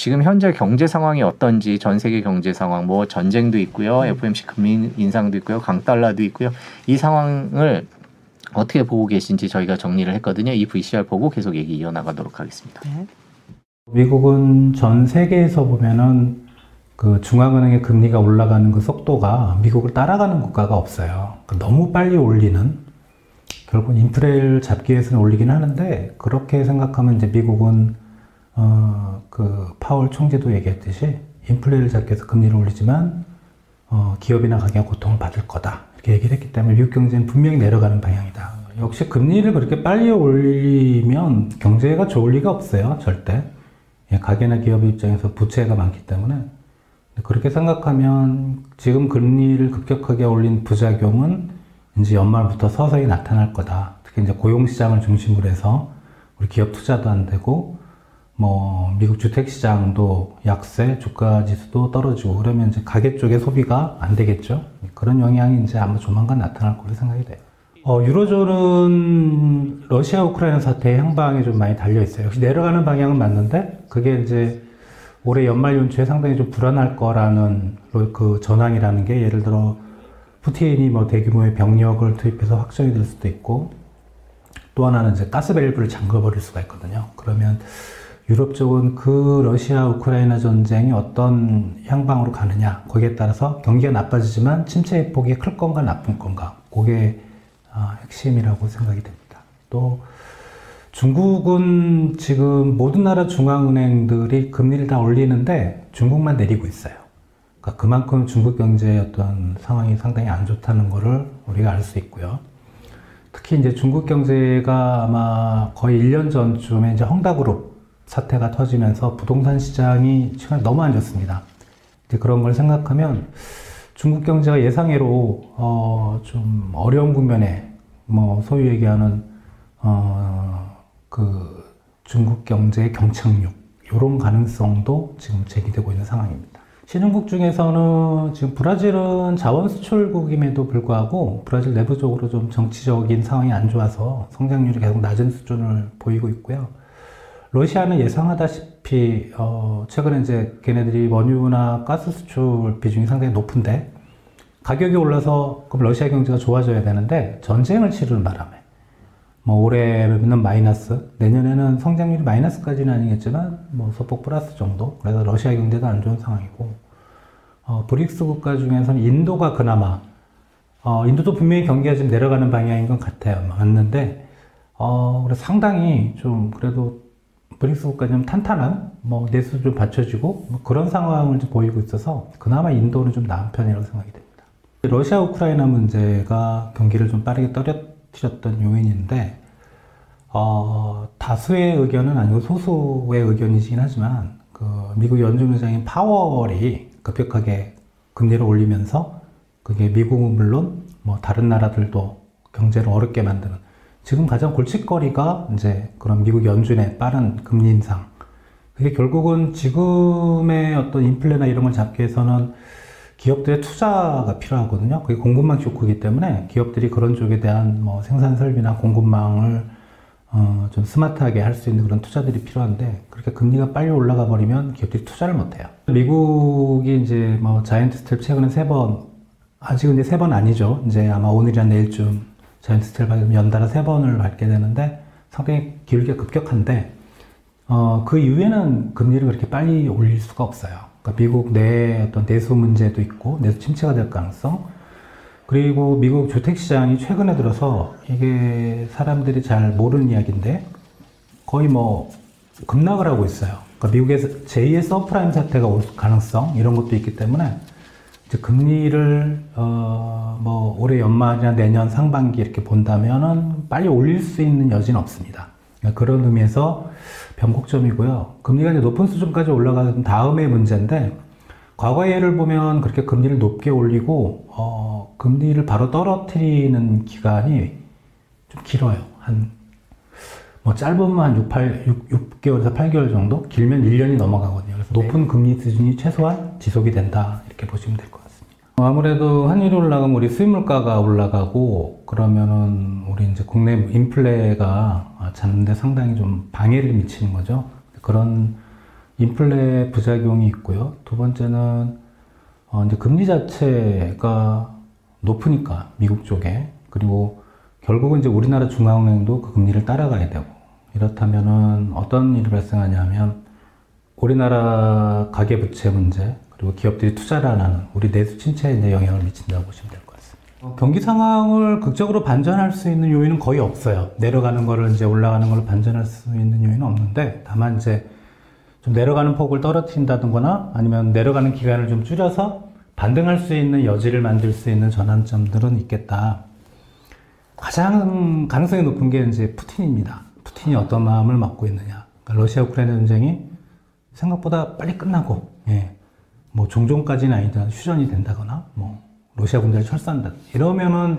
지금 현재 경제 상황이 어떤지 전 세계 경제 상황 뭐 전쟁도 있고요. FOMC 금리 인상도 있고요. 강달러도 있고요. 이 상황을 어떻게 보고 계신지 저희가 정리를 했거든요. 이 VCR 보고 계속 얘기 이어나가도록 하겠습니다. 미국은 전 세계에서 보면은 그 중앙은행의 금리가 올라가는 그 속도가 미국을 따라가는 국가가 없어요. 그 너무 빨리 올리는 결국 인플레를 잡기 위해서는 올리긴 하는데 그렇게 생각하면 이제 미국은 어 그 파월 총재도 얘기했듯이 인플레를 잡기 위해서 금리를 올리지만 어 기업이나 가게가 고통을 받을 거다 이렇게 얘기를 했기 때문에 미국 경제는 분명히 내려가는 방향이다. 역시 금리를 그렇게 빨리 올리면 경제가 좋을 리가 없어요 절대. 예, 가게나 기업 입장에서 부채가 많기 때문에 그렇게 생각하면 지금 금리를 급격하게 올린 부작용은 이제 연말부터 서서히 나타날 거다. 특히 이제 고용 시장을 중심으로 해서 우리 기업 투자도 안 되고 뭐 미국 주택 시장도 약세, 주가 지수도 떨어지고 그러면 이제 가계 쪽의 소비가 안 되겠죠. 그런 영향이 이제 아마 조만간 나타날 거로 생각이 돼요. 어, 유로존은 러시아 우크라이나 사태의 향방에 좀 많이 달려 있어요. 역시 내려가는 방향은 맞는데 그게 이제 올해 연말 연초에 상당히 좀 불안할 거라는 그 전황이라는 게 예를 들어 푸틴이 뭐 대규모의 병력을 투입해서 확정이 될 수도 있고 또 하나는 이제 가스 밸브를 잠궈버릴 수가 있거든요. 그러면 유럽 쪽은 그 러시아 우크라이나 전쟁이 어떤 향방으로 가느냐 거기에 따라서 경기가 나빠지지만 침체의 폭이 클 건가 나쁜 건가 그게 아, 핵심이라고 생각이 됩니다. 또 중국은 지금 모든 나라 중앙은행들이 금리를 다 올리는데 중국만 내리고 있어요. 그러니까 그만큼 중국 경제의 어떤 상황이 상당히 안 좋다는 것을 우리가 알 수 있고요. 특히 이제 중국 경제가 아마 거의 1년 전쯤에 이제 헝다그룹 사태가 터지면서 부동산 시장이 최근 너무 안 좋습니다. 이제 그런 걸 생각하면 중국 경제가 예상외로 어, 좀 어려운 국면에 뭐 소위 얘기하는 어, 그 중국 경제의 경착륙 이런 가능성도 지금 제기되고 있는 상황입니다. 신흥국 중에서는 지금 브라질은 자원 수출국임에도 불구하고 브라질 내부적으로 좀 정치적인 상황이 안 좋아서 성장률이 계속 낮은 수준을 보이고 있고요. 러시아는 예상하다시피 어 최근에 이제 걔네들이 원유나 가스 수출 비중이 상당히 높은데 가격이 올라서 그럼 러시아 경제가 좋아져야 되는데 전쟁을 치르는 바람에 뭐 올해는 마이너스 내년에는 성장률이 마이너스까지는 아니겠지만 뭐 소폭 플러스 정도. 그래서 러시아 경제도 안 좋은 상황이고 어, 브릭스 국가 중에서는 인도가 그나마 어, 인도도 분명히 경기가 지금 내려가는 방향인 것 같아요. 맞는데 어, 그래 상당히 좀 그래도 브릭스 국가 좀 탄탄한 뭐 내수 좀 받쳐주고 뭐 그런 상황을 좀 보이고 있어서 그나마 인도는 좀 나은 편이라고 생각이 됩니다. 러시아 우크라이나 문제가 경기를 좀 빠르게 떨어뜨렸던 요인인데 어, 다수의 의견은 아니고 소수의 의견이긴 하지만 그 미국 연준 의장인 파월이 급격하게 금리를 올리면서 그게 미국은 물론 뭐 다른 나라들도 경제를 어렵게 만드는 지금 가장 골칫거리가 이제 그런 미국 연준의 빠른 금리 인상. 그게 결국은 지금의 어떤 인플레나 이런 걸 잡기 위해서는 기업들의 투자가 필요하거든요. 그게 공급망 쇼크이기 때문에 기업들이 그런 쪽에 대한 뭐 생산 설비나 공급망을 어, 좀 스마트하게 할 수 있는 그런 투자들이 필요한데 그렇게 금리가 빨리 올라가 버리면 기업들이 투자를 못 해요. 미국이 이제 뭐 giant step 최근에 세 번, 아직은 이제 세 번 아니죠. 이제 아마 오늘이나 내일쯤 giant step 받으면 연달아 세 번을 받게 되는데 상당히 기울기가 급격한데 어, 그 이후에는 금리를 그렇게 빨리 올릴 수가 없어요. 그러니까 미국 내 어떤 내수 문제도 있고 내수 침체가 될 가능성 그리고 미국 주택 시장이 최근에 들어서 이게 사람들이 잘 모르는 이야기인데 거의 뭐 급락을 하고 있어요. 그러니까 미국에서 제2의 서프라임 사태가 올 가능성 이런 것도 있기 때문에 금리를 어 뭐 올해 연말이나 내년 상반기 이렇게 본다면은 빨리 올릴 수 있는 여지는 없습니다. 그러니까 그런 의미에서 변곡점이고요. 금리가 이제 높은 수준까지 올라가는 다음의 문제인데 과거 예를 보면 그렇게 금리를 높게 올리고 어, 금리를 바로 떨어뜨리는 기간이 좀 길어요. 한 뭐 짧으면 한 6, 8, 6, 개월에서 8개월 정도, 길면 1년이 넘어가거든요. 그래서 높은 금리 수준이 최소한 지속이 된다 이렇게 보시면 될 것 같습니다. 아무래도 환율이 올라가면 우리 수입 물가가 올라가고 그러면은 우리 이제 국내 인플레가 잡는데 상당히 좀 방해를 미치는 거죠. 그런 인플레 부작용이 있고요. 두 번째는 어, 이제 금리 자체가 높으니까 미국 쪽에 그리고 결국은 이제 우리나라 중앙은행도 그 금리를 따라가야 되고 이렇다면은 어떤 일이 발생하냐면 우리나라 가계 부채 문제 그리고 기업들이 투자를 안 하는 우리 내수 침체에 영향을 미친다고 보시면 될 것 같습니다. 어, 경기 상황을 극적으로 반전할 수 있는 요인은 거의 없어요. 내려가는 거를 이제 올라가는 걸로 반전할 수 있는 요인은 없는데 다만 이제 좀 내려가는 폭을 떨어뜨린다든거나 아니면 내려가는 기간을 좀 줄여서 반등할 수 있는 여지를 만들 수 있는 전환점들은 있겠다. 가장 가능성이 높은 게 이제 푸틴입니다. 푸틴이 어떤 마음을 먹고 있느냐. 그러니까 러시아 우크라이나 전쟁이 생각보다 빨리 끝나고, 예, 뭐 종종까지는 아니더라도 휴전이 된다거나, 뭐 러시아 군대를 철수한다. 이러면은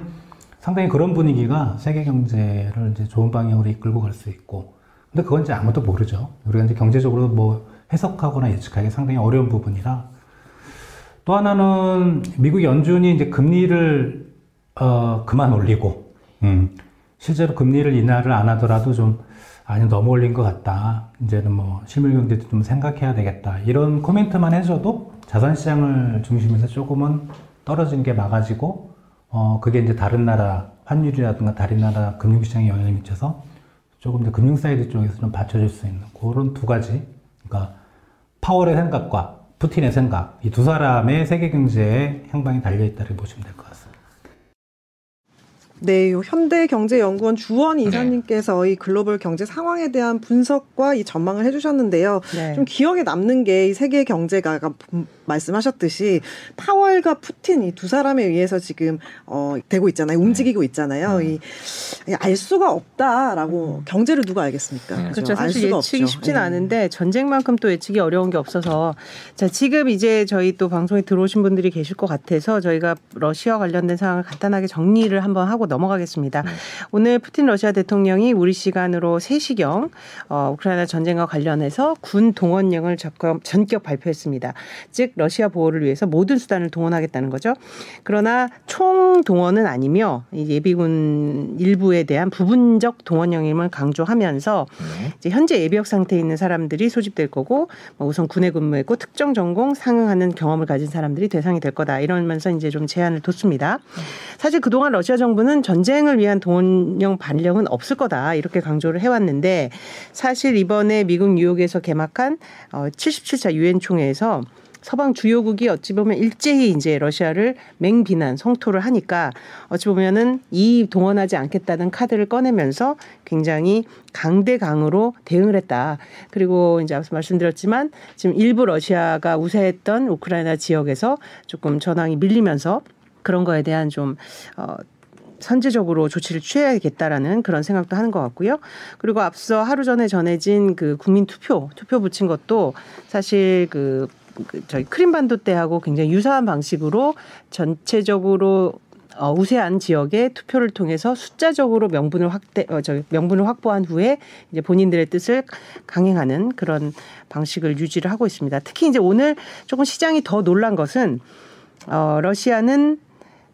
상당히 그런 분위기가 세계 경제를 이제 좋은 방향으로 이끌고 갈 수 있고, 근데 그건 이제 아무도 모르죠. 우리가 이제 경제적으로 뭐 해석하거나 예측하기 상당히 어려운 부분이라. 또 하나는 미국 연준이 이제 금리를 어, 그만 올리고, 음, 실제로 금리를 인하를 안 하더라도 좀 아니 너무 올린 것 같다. 이제는 뭐 실물 경제도 좀 생각해야 되겠다. 이런 코멘트만 해줘도 자산 시장을 중심에서 조금은 떨어진 게 막아지고, 어, 그게 이제 다른 나라 환율이라든가 다른 나라 금융시장에 영향을 미쳐서 조금 더 금융 사이드 쪽에서 좀 받쳐줄 수 있는 그런 두 가지. 그러니까 파월의 생각과 푸틴의 생각, 이 두 사람의 세계 경제의 향방이 달려 있다고 보시면 될 것 같습니다. 네, 요 현대경제연구원 주원 이사님께서 이 글로벌 경제 상황에 대한 분석과 이 전망을 해주셨는데요. 네. 좀 기억에 남는 게 이 세계 경제가 음, 말씀하셨듯이 파월과 푸틴 이 두 사람에 의해서 지금 어 되고 있잖아요. 움직이고 있잖아요. 이알 수가 없다라고 경제를 누가 알겠습니까? 네. 그렇죠. 알 사실 수가 예측이 없죠. 쉽진 예. 않은데 전쟁만큼 또 예측이 어려운 게 없어서 자 지금 이제 저희 또 방송에 들어오신 분들이 계실 것 같아서 저희가 러시아 관련된 상황을 간단하게 정리를 한번 하고 넘어가겠습니다. 오늘 푸틴 러시아 대통령이 우리 시간으로 3시경 어, 우크라이나 전쟁과 관련해서 군 동원령을 전격 발표했습니다. 즉 러시아 보호를 위해서 모든 수단을 동원하겠다는 거죠. 그러나 총 동원은 아니며 이 예비군 일부에 대한 부분적 동원령임을 강조하면서 네. 이제 현재 예비역 상태에 있는 사람들이 소집될 거고 뭐 우선 군에 근무했고 특정 전공 상응하는 경험을 가진 사람들이 대상이 될 거다 이러면서 이제 좀 제한을 뒀습니다. 사실 그동안 러시아 정부는 전쟁을 위한 동원령 발령은 없을 거다 이렇게 강조를 해왔는데 사실 이번에 미국 뉴욕에서 개막한 어, 77차 유엔 총회에서 서방 주요국이 어찌 보면 일제히 이제 러시아를 맹비난 성토를 하니까 어찌 보면은 이 동원하지 않겠다는 카드를 꺼내면서 굉장히 강대강으로 대응을 했다. 그리고 이제 앞서 말씀드렸지만 지금 일부 러시아가 우세했던 우크라이나 지역에서 조금 전황이 밀리면서 그런 거에 대한 좀 어, 선제적으로 조치를 취해야겠다라는 그런 생각도 하는 것 같고요. 그리고 앞서 하루 전에 전해진 그 국민 투표 투표 붙인 것도 사실 그, 그 저희 크림반도 때하고 굉장히 유사한 방식으로 전체적으로 어, 우세한 지역에 투표를 통해서 숫자적으로 명분을 확대, 어, 저 명분을 확보한 후에 이제 본인들의 뜻을 강행하는 그런 방식을 유지를 하고 있습니다. 특히 이제 오늘 조금 시장이 더 놀란 것은 어, 러시아는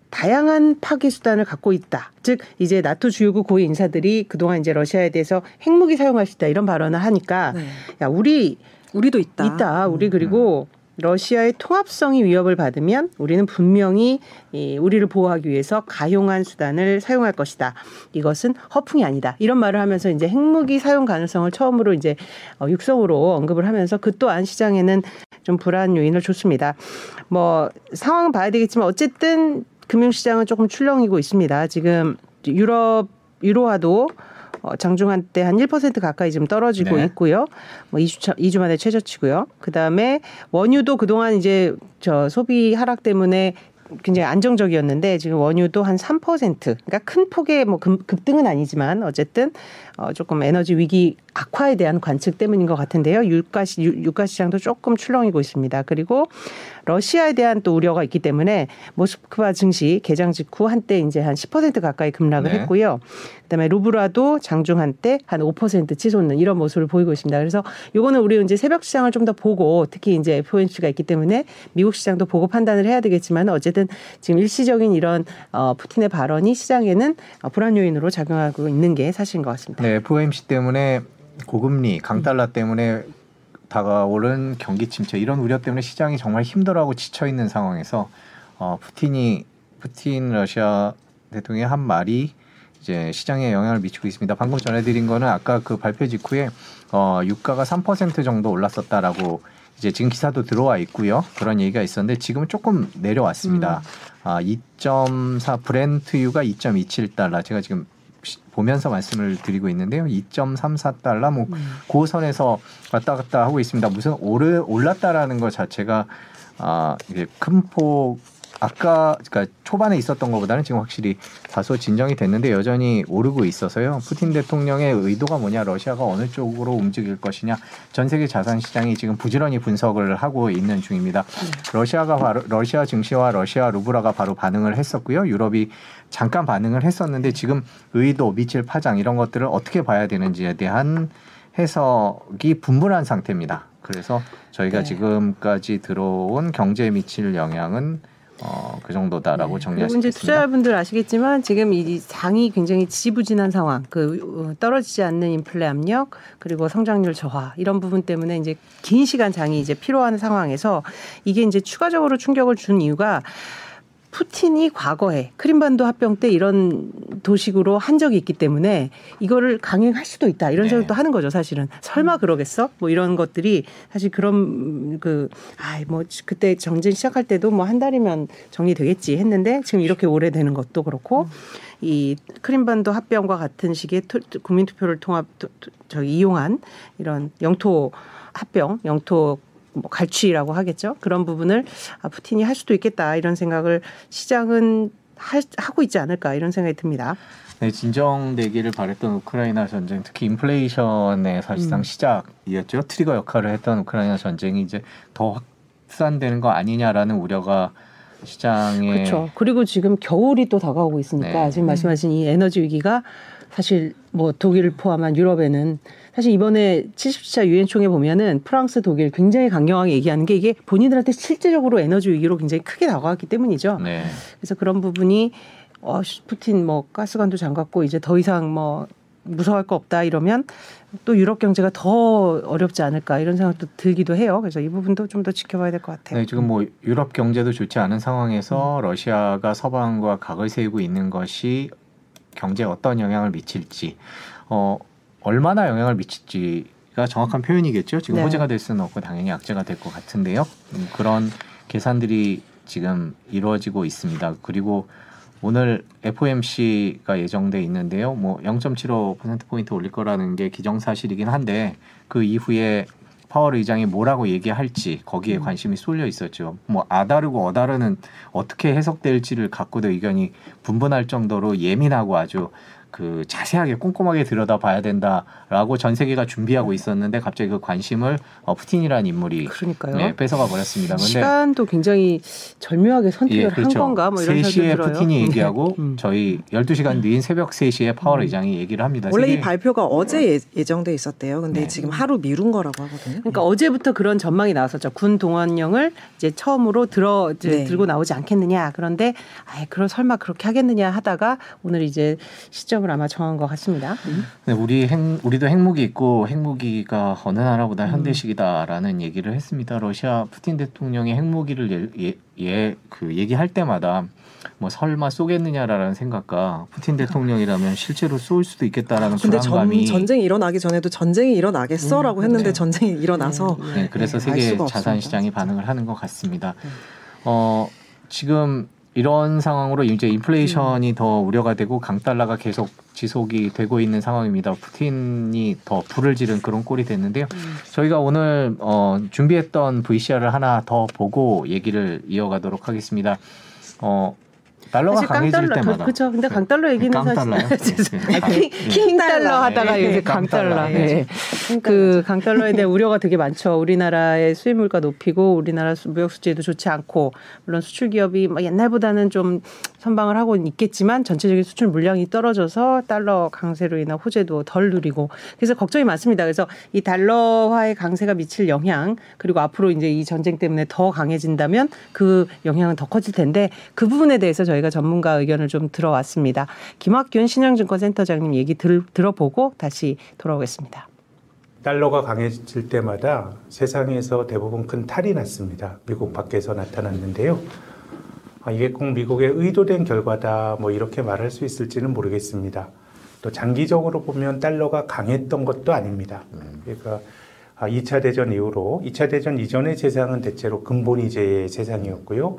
다양한 파괴 수단을 갖고 있다. 즉 이제 나토 주요국 고위 인사들이 그동안 이제 러시아에 대해서 핵무기 사용할 수 있다 이런 발언을 하니까 네. 야 우리 우리도 있다. 있다. 우리 그리고 러시아의 통합성이 위협을 받으면 우리는 분명히 이 우리를 보호하기 위해서 가용한 수단을 사용할 것이다. 이것은 허풍이 아니다. 이런 말을 하면서 이제 핵무기 사용 가능성을 처음으로 이제 어, 육성으로 언급을 하면서 그 또한 시장에는 좀 불안 요인을 줬습니다. 뭐 상황은 봐야 되겠지만 어쨌든 금융시장은 조금 출렁이고 있습니다. 지금 유럽 유로화도 어, 장중한 때 한 1% 가까이 지금 떨어지고 네. 있고요. 뭐 2주, 차, 2주 만에 최저치고요. 그 다음에 원유도 그동안 이제 저 소비 하락 때문에 굉장히 안정적이었는데 지금 원유도 한 3% 그러니까 큰 폭의 뭐 급, 급등은 아니지만 어쨌든 어, 조금 에너지 위기 악화에 대한 관측 때문인 것 같은데요. 유가 시, 유- 유가 시장도 조금 출렁이고 있습니다. 그리고 러시아에 대한 또 우려가 있기 때문에 모스크바 증시 개장 직후 한때 이제 한 10% 가까이 급락을 네. 했고요. 그다음에 루브라도 장중 한때 한 5% 치솟는 이런 모습을 보이고 있습니다. 그래서 요거는 우리 이제 새벽 시장을 좀 더 보고 특히 이제 FOMC가 있기 때문에 미국 시장도 보고 판단을 해야 되겠지만 어쨌든 지금 일시적인 이런 어, 푸틴의 발언이 시장에는 어, 불안 요인으로 작용하고 있는 게 사실인 것 같습니다. 네, FOMC 때문에 고금리, 강달러 때문에 다가오는 경기 침체 이런 우려 때문에 시장이 정말 힘들어하고 지쳐 있는 상황에서 어, 푸틴이 푸틴 러시아 대통령의 한 말이 이제 시장에 영향을 미치고 있습니다. 방금 전해드린 거는 아까 그 발표 직후에 어, 유가가 3% 정도 올랐었다라고 이제 지금 기사도 들어와 있고요. 그런 얘기가 있었는데 지금은 조금 내려왔습니다. 아, 2.4 브렌트유가 2.27달러. 제가 지금 시- 보면서 말씀을 드리고 있는데요. 2.34달러 뭐 고선에서 왔다 갔다 하고 있습니다. 무슨 오르 올랐다라는 것 자체가 아, 이게 큰폭 아까 그러니까 초반에 있었던 것보다는 지금 확실히 다소 진정이 됐는데 여전히 오르고 있어서요. 푸틴 대통령의 의도가 뭐냐, 러시아가 어느 쪽으로 움직일 것이냐, 전 세계 자산 시장이 지금 부지런히 분석을 하고 있는 중입니다. 러시아가 바로 러시아 증시와 러시아 루브라가 바로 반응을 했었고요. 유럽이 잠깐 반응을 했었는데 지금 의도, 미칠 파장 이런 것들을 어떻게 봐야 되는지에 대한 해석이 분분한 상태입니다. 그래서 저희가 네. 지금까지 들어온 경제에 미칠 영향은 어, 그 정도다라고 수 그리고 이제. 투자자분들 아시겠지만 지금 이 장이 굉장히 지지부진한 상황, 그 어, 떨어지지 않는 인플레 압력 그리고 성장률 저하 이런 부분 때문에 이제 긴 시간 장이 이제 필요한 상황에서 이게 이제 추가적으로 충격을 준 이유가 푸틴이 과거에 크림반도 합병 때 이런 도식으로 한 적이 있기 때문에 이거를 강행할 수도 있다. 이런 네. 생각도 하는 거죠 사실은. 설마 그러겠어? 뭐 이런 것들이 사실 그런 그 아이 뭐 그때 정전 시작할 때도 뭐 한 달이면 정리되겠지 했는데 지금 이렇게 오래 되는 것도 그렇고 이 크림반도 합병과 같은 식의 투, 투- 국민투표를 통합 저기 이용한 이런 영토 합병 영토 뭐 갈취라고 하겠죠. 그런 부분을 아, 푸틴이 할 수도 있겠다 이런 생각을 시장은 할- 하고 있지 않을까 이런 생각이 듭니다. 네, 진정되기를 바랬던 우크라이나 전쟁, 특히 인플레이션의 사실상 음. 시작이었죠. 트리거 역할을 했던 우크라이나 전쟁이 이제 더 확산되는 거 아니냐라는 우려가 시장에 그렇죠. 그리고 지금 겨울이 또 다가오고 있으니까 네. 지금 말씀하신 이 에너지 위기가 사실 뭐 독일을 포함한 유럽에는 사실 이번에 70차 유엔 총회 보면은 프랑스, 독일 굉장히 강경하게 얘기하는 게 이게 본인들한테 실제적으로 에너지 위기로 굉장히 크게 다가왔기 때문이죠. 네. 그래서 그런 부분이 어 씨, 푸틴 뭐 가스관도 잠갔고 이제 더 이상 뭐 무서워할 거 없다 이러면 또 유럽 경제가 더 어렵지 않을까 이런 생각도 들기도 해요. 그래서 이 부분도 좀 더 지켜봐야 될 것 같아요. 네, 지금 뭐 유럽 경제도 좋지 않은 상황에서 러시아가 서방과 각을 세우고 있는 것이 경제에 어떤 영향을 미칠지, 어, 얼마나 영향을 미칠지가 정확한 표현이겠죠. 지금 네. 호재가 될 수는 없고 당연히 악재가 될 것 같은데요. 음, 그런 계산들이 지금 이루어지고 있습니다. 그리고 오늘 FOMC가 예정돼 있는데요. 뭐 0.75%포인트 올릴 거라는 게 기정사실이긴 한데 그 이후에 파월 의장이 뭐라고 얘기할지 거기에 관심이 쏠려 있었죠. 뭐 아다르고 어다르는 어떻게 해석될지를 갖고도 의견이 분분할 정도로 예민하고 아주 그 자세하게 꼼꼼하게 들여다봐야 된다라고 전 세계가 준비하고 있었는데 갑자기 그 관심을 어, 푸틴이라는 인물이 그러니까요. 네, 뺏어가 버렸습니다. 근데 시간도 굉장히 절묘하게 선택을 예, 한 그렇죠. 건가 뭐 이런 3시에 생각이 들어요. 푸틴이 얘기하고 음. 저희 12시간 뒤인 새벽 3시에 파월 의장이 얘기를 합니다. 원래 이 세계- 발표가 어제 예- 예정돼 있었대요. 근데 네. 지금 하루 미룬 거라고 하거든요. 그러니까 어제부터 그런 전망이 나왔었죠. 군 동원령을 이제 처음으로 들어 이제 네. 들고 나오지 않겠느냐. 그런데 아예 그럼 설마 그렇게 하겠느냐 하다가 오늘 이제 시점을 아마 정한 것 같습니다. 음. 네, 우리 핵, 우리도 핵무기 있고 핵무기가 어느 나라보다 음. 현대식이다라는 얘기를 했습니다. 러시아 푸틴 대통령이 핵무기를 예, 예, 예, 그 얘기할 때마다 뭐 설마 쏘겠느냐라는 생각과 푸틴 대통령이라면 실제로 쏠 수도 있겠다라는 근데 전, 불안감이 전 쟁이 일어나기 전에도 전쟁이 일어나겠어라고 했는데 네. 전쟁이 일어나서 네. 네, 그래서 네, 알 세계 자산 시장이. 반응을 하는 것 같습니다. 네. 어, 지금 이런 상황으로 이제 인플레이션이 더 우려가 되고 강달러가 계속 지속이 되고 있는 상황입니다. 푸틴이 더 불을 지른 그런 꼴이 됐는데요. 저희가 오늘 어, 준비했던 VCR을 하나 더 보고 얘기를 이어가도록 하겠습니다. 어, 달러가 강해질 강달러 때마다 그렇죠. 근데 강달러 얘기는 깡달러요? 사실 네. 아, 킹, 킹달러 하다가 네, 요새 깡달러. 강달러. 네. 네. 그 강달러에 대한 우려가 되게 많죠. 우리나라의 수입 물가 높이고 우리나라 수- 무역 수지도 좋지 않고 물론 수출 기업이 뭐 옛날보다는 좀 선방을 하고 있겠지만 전체적인 수출 물량이 떨어져서 달러 강세로 인한 호재도 덜 누리고 그래서 걱정이 많습니다. 그래서 이 달러화의 강세가 미칠 영향 그리고 앞으로 이제 이 전쟁 때문에 더 강해진다면 그 영향은 더 커질 텐데 그 부분에 대해서 저희 가 전문가 의견을 좀 들어왔습니다. 김학균 신영증권센터장님 얘기 들, 들어보고 다시 돌아오겠습니다. 달러가 강해질 때마다 세상에서 대부분 큰 탈이 났습니다. 미국 밖에서 나타났는데요. 아, 이게 꼭 미국의 의도된 결과다 뭐 이렇게 말할 수 있을지는 모르겠습니다. 또 장기적으로 보면 달러가 강했던 것도 아닙니다. 그러니까 아, 2차 대전 이후로 2차 대전 이전의 세상은 대체로 금본위제의 세상이었고요.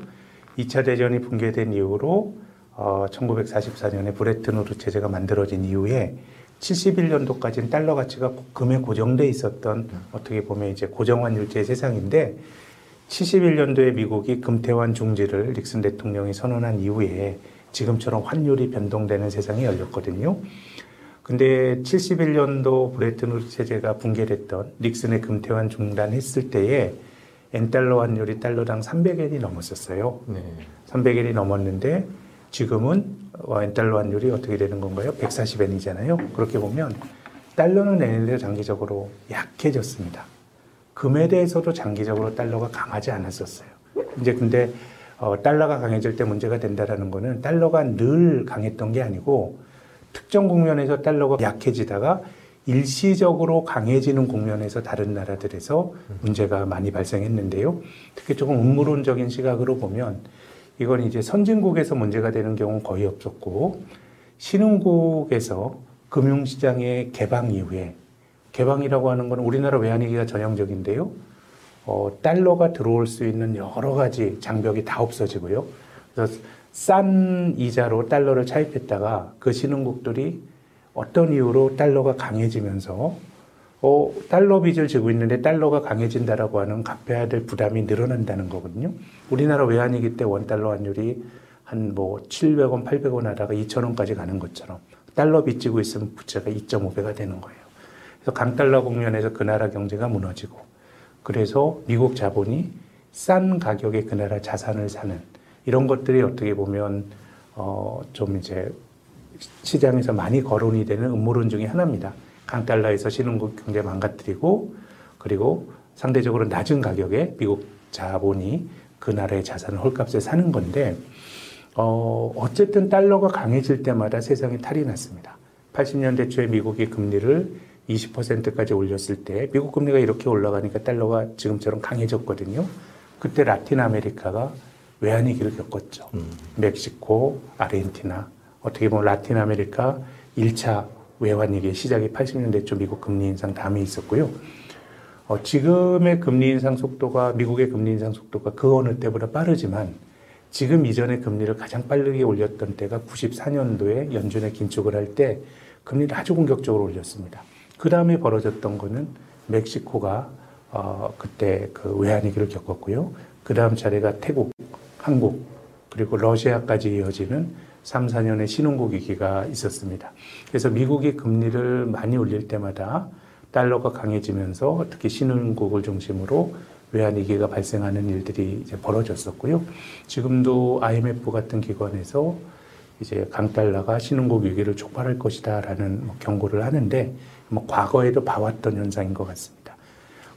2차 대전이 붕괴된 이후로 어, 1944년에 브레튼 우드 체제가 만들어진 이후에 71년도까지는 달러 가치가 금에 고정돼 있었던 어떻게 보면 이제 고정환율제 세상인데 71년도에 미국이 금태환 중지를 닉슨 대통령이 선언한 이후에 지금처럼 환율이 변동되는 세상이 열렸거든요. 근데 71년도 브레튼 우드 체제가 붕괴됐던 닉슨의 금태환 중단했을 때에 엔달러 환율이 달러당 300엔이 넘었었어요. 네. 300엔이 넘었는데 지금은 어, 엔달러 환율이 어떻게 되는 건가요? 140엔이잖아요. 그렇게 보면 달러는 엔에 장기적으로 약해졌습니다. 금에 대해서도 장기적으로 달러가 강하지 않았었어요. 이제 근데 어, 달러가 강해질 때 문제가 된다라는 거는 달러가 늘 강했던 게 아니고 특정 국면에서 달러가 약해지다가 일시적으로 강해지는 국면에서 다른 나라들에서 문제가 많이 발생했는데요. 특히 조금 음모론적인 시각으로 보면 이건 이제 선진국에서 문제가 되는 경우는 거의 없었고 신흥국에서 금융시장의 개방 이후에 개방이라고 하는 것은 우리나라 외환위기가 전형적인데요. 어, 달러가 들어올 수 있는 여러 가지 장벽이 다 없어지고요. 그래서 싼 이자로 달러를 차입했다가 그 신흥국들이 어떤 이유로 달러가 강해지면서 어, 달러 빚을 지고 있는데 달러가 강해진다라고 하는 갚아야 될 부담이 늘어난다는 거거든요. 우리나라 외환위기 때 원달러 환율이 한 뭐 700원, 800원 하다가 2,000원까지 가는 것처럼 달러 빚 지고 있으면 부채가 2.5배가 되는 거예요. 그래서 강달러 국면에서 그 나라 경제가 무너지고 그래서 미국 자본이 싼 가격에 그 나라 자산을 사는 이런 것들이 어떻게 보면 어, 좀 이제 시장에서 많이 거론이 되는 음모론 중에 하나입니다. 강달러에서 신흥국 경제 망가뜨리고 그리고 상대적으로 낮은 가격에 미국 자본이 그 나라의 자산을 헐값에 사는 건데 어, 어쨌든 달러가 강해질 때마다 세상에 탈이 났습니다. 80년대 초에 미국이 금리를 20%까지 올렸을 때 미국 금리가 이렇게 올라가니까 달러가 지금처럼 강해졌거든요. 그때 라틴 아메리카가 외환위기를 겪었죠. 멕시코, 아르헨티나 어떻게 보면 라틴 아메리카 1차 외환위기의 시작이 80년대 초 미국 금리 인상 다음에 있었고요. 어, 지금의 금리 인상 속도가 미국의 금리 인상 속도가 그 어느 때보다 빠르지만 지금 이전의 금리를 가장 빠르게 올렸던 때가 94년도에 연준에 긴축을 할 때 금리를 아주 공격적으로 올렸습니다. 그 다음에 벌어졌던 거는 멕시코가 어, 그때 그 외환위기를 겪었고요. 그 다음 차례가 태국, 한국, 그리고 러시아까지 이어지는 3, 4년의 신흥국 위기가 있었습니다. 그래서 미국이 금리를 많이 올릴 때마다 달러가 강해지면서 특히 신흥국을 중심으로 외환위기가 발생하는 일들이 이제 벌어졌었고요. 지금도 IMF 같은 기관에서 이제 강달러가 신흥국 위기를 촉발할 것이다 라는 뭐 경고를 하는데 뭐 과거에도 봐왔던 현상인 것 같습니다.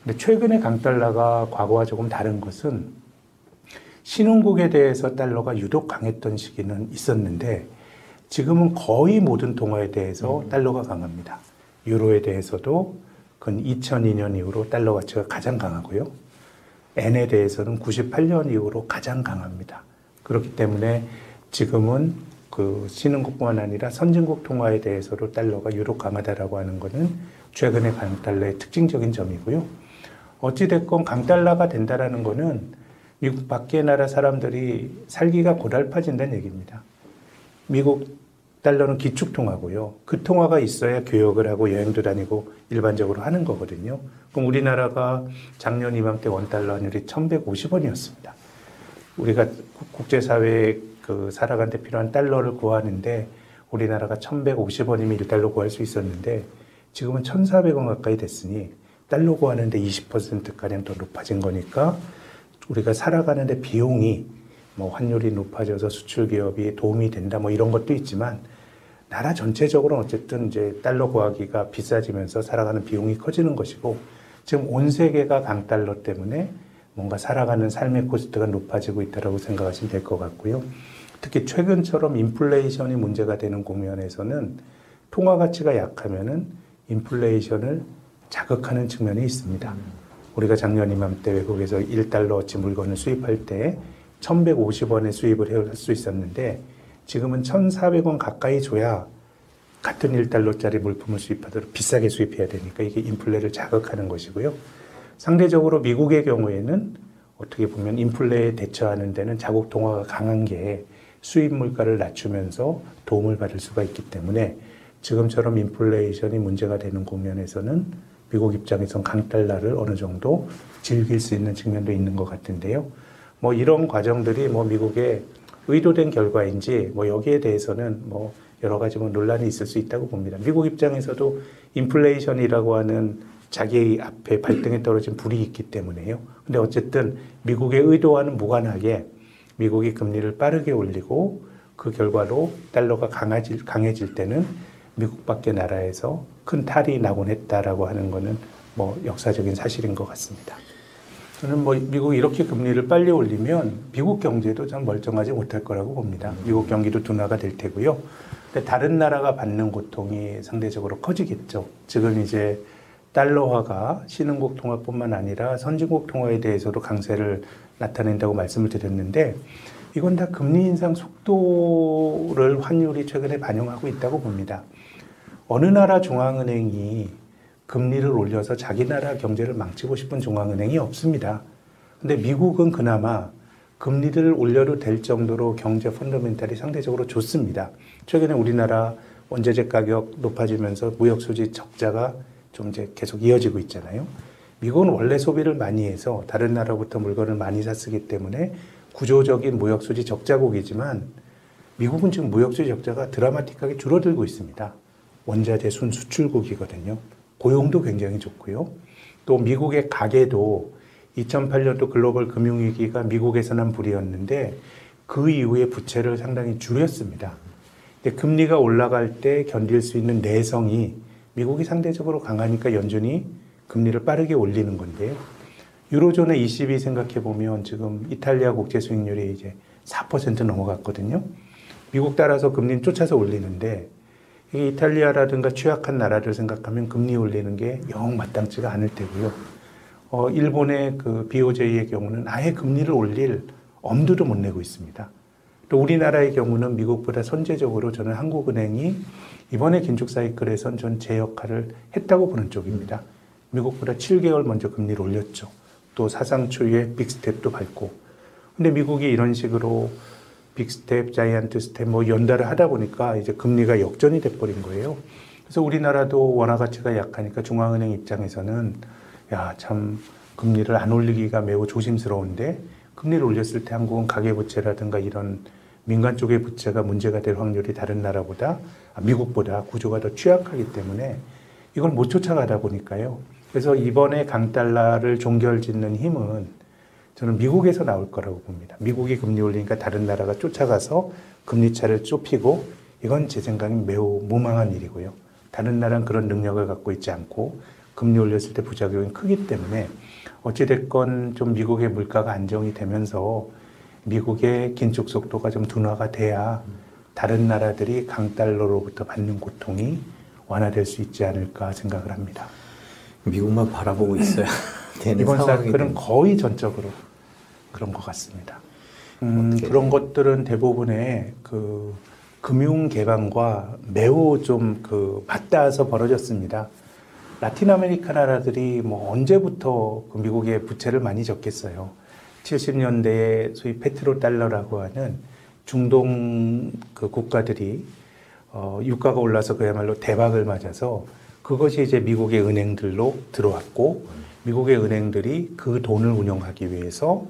근데 최근에 강달러가 과거와 조금 다른 것은 신흥국에 대해서 달러가 유독 강했던 시기는 있었는데 지금은 거의 모든 통화에 대해서 달러가 강합니다. 유로에 대해서도 근 2002년 이후로 달러 가치가 가장 강하고요. 엔에 대해서는 98년 이후로 가장 강합니다. 그렇기 때문에 지금은 그 신흥국뿐만 아니라 선진국 통화에 대해서도 달러가 유독 강하다라고 하는 것은 최근의 강달러의 특징적인 점이고요. 어찌됐건 강달러가 된다라는 것은 미국 밖의 나라 사람들이 살기가 고달파진다는 얘기입니다. 미국 달러는 기축 통화고요. 그 통화가 있어야 교역을 하고 여행도 다니고 일반적으로 하는 거거든요. 그럼 우리나라가 작년 이맘때 원달러 환율이 1,150원이었습니다. 우리가 국제사회에 그 살아가는데 필요한 달러를 구하는데 우리나라가 1,150원이면 1달러 구할 수 있었는데 지금은 1,400원 가까이 됐으니 달러 구하는데 20%가량 더 높아진 거니까 우리가 살아가는데 비용이 뭐 환율이 높아져서 수출 기업이 도움이 된다 뭐 이런 것도 있지만 나라 전체적으로 어쨌든 이제 달러 구하기가 비싸지면서 살아가는 비용이 커지는 것이고 지금 온 세계가 강달러 때문에 뭔가 살아가는 삶의 코스트가 높아지고 있다라고 생각하시면 될 것 같고요. 특히 최근처럼 인플레이션이 문제가 되는 국면에서는 통화 가치가 약하면은 인플레이션을 자극하는 측면이 있습니다. 우리가 작년 이맘때 외국에서 1달러어치 물건을 수입할 때 1,150원에 수입을 할 수 있었는데 지금은 1,400원 가까이 줘야 같은 1달러짜리 물품을 수입하도록 비싸게 수입해야 되니까 이게 인플레를 자극하는 것이고요. 상대적으로 미국의 경우에는 어떻게 보면 인플레에 대처하는 데는 자국 동화가 강한 게 수입 물가를 낮추면서 도움을 받을 수가 있기 때문에 지금처럼 인플레이션이 문제가 되는 국면에서는 미국 입장에선 강 달러를 어느 정도 즐길 수 있는 측면도 있는 것 같은데요. 뭐 이런 과정들이 뭐 미국의 의도된 결과인지 뭐 여기에 대해서는 뭐 여러 가지 뭐 논란이 있을 수 있다고 봅니다. 미국 입장에서도 인플레이션이라고 하는 자기 앞에 발등에 떨어진 불이 있기 때문에요. 근데 어쨌든 미국의 의도와는 무관하게 미국이 금리를 빠르게 올리고 그 결과로 달러가 강해질, 강해질 때는 미국 밖의 나라에서 큰 탈이 나곤 했다라고 하는 거는 뭐 역사적인 사실인 것 같습니다. 저는 뭐 미국이 이렇게 금리를 빨리 올리면 미국 경제도 좀 멀쩡하지 못할 거라고 봅니다. 미국 경기도 둔화가 될 테고요. 근데 다른 나라가 받는 고통이 상대적으로 커지겠죠. 지금 이제 달러화가 신흥국 통화뿐만 아니라 선진국 통화에 대해서도 강세를 나타낸다고 말씀을 드렸는데 이건 다 금리 인상 속도를 환율이 최근에 반영하고 있다고 봅니다. 어느 나라 중앙은행이 금리를 올려서 자기 나라 경제를 망치고 싶은 중앙은행이 없습니다. 근데 미국은 그나마 금리를 올려도 될 정도로 경제 펀더멘탈이 상대적으로 좋습니다. 최근에 우리나라 원자재 가격 높아지면서 무역 수지 적자가 좀 이제 계속 이어지고 있잖아요. 미국은 원래 소비를 많이 해서 다른 나라부터 물건을 많이 샀기 때문에 구조적인 무역 수지 적자국이지만 미국은 지금 무역 수지 적자가 드라마틱하게 줄어들고 있습니다. 원자재 순 수출국이거든요. 고용도 굉장히 좋고요. 또 미국의 가계도 2008년도 글로벌 금융위기가 미국에서 난 불이었는데 그 이후에 부채를 상당히 줄였습니다. 근데 금리가 올라갈 때 견딜 수 있는 내성이 미국이 상대적으로 강하니까 연준이 금리를 빠르게 올리는 건데요. 유로존의 ECB 생각해 보면 지금 이탈리아 국제 수익률이 이제 4% 넘어갔거든요. 미국 따라서 금리는 쫓아서 올리는데 이탈리아라든가 취약한 나라를 생각하면 금리 올리는 게 영 마땅치가 않을 테고요. 어, 일본의 그 BOJ의 경우는 아예 금리를 올릴 엄두도 못 내고 있습니다. 또 우리나라의 경우는 미국보다 선제적으로 저는 한국은행이 이번에 긴축 사이클에선 전 제 역할을 했다고 보는 쪽입니다. 미국보다 7개월 먼저 금리를 올렸죠. 또 사상 초유의 big step도 밟고. 근데 미국이 이런 식으로 big step, giant step 뭐 연달아 하다 보니까 이제 금리가 역전이 돼버린 거예요. 그래서 우리나라도 원화 가치가 약하니까 중앙은행 입장에서는 야, 참 금리를 안 올리기가 매우 조심스러운데 금리를 올렸을 때 한국은 가계부채라든가 이런 민간 쪽의 부채가 문제가 될 확률이 다른 나라보다 아, 미국보다 구조가 더 취약하기 때문에 이걸 못 쫓아가다 보니까요. 그래서 이번에 강달러를 종결짓는 힘은 저는 미국에서 나올 거라고 봅니다. 미국이 금리 올리니까 다른 나라가 쫓아가서 금리 차를 좁히고 이건 제 생각엔 매우 무망한 일이고요. 다른 나라는 그런 능력을 갖고 있지 않고 금리 올렸을 때 부작용이 크기 때문에 어찌됐건 좀 미국의 물가가 안정이 되면서 미국의 긴축 속도가 좀 둔화가 돼야 다른 나라들이 강달러로부터 받는 고통이 완화될 수 있지 않을까 생각을 합니다. 미국만 바라보고 되는 이번 된- 거의 전적으로 그런 것 같습니다. 음, 그런 것들은 대부분의 그 금융 개방과 매우 좀 그 맞닿아서 벌어졌습니다. 라틴 아메리카 나라들이 뭐 언제부터 그 미국의 부채를 많이 졌겠어요. 70년대에 소위 페트로 달러라고 하는 중동 그 국가들이 어, 유가가 올라서 그야말로 대박을 맞아서 그것이 이제 미국의 은행들로 들어왔고 미국의 은행들이 그 돈을 운용하기 위해서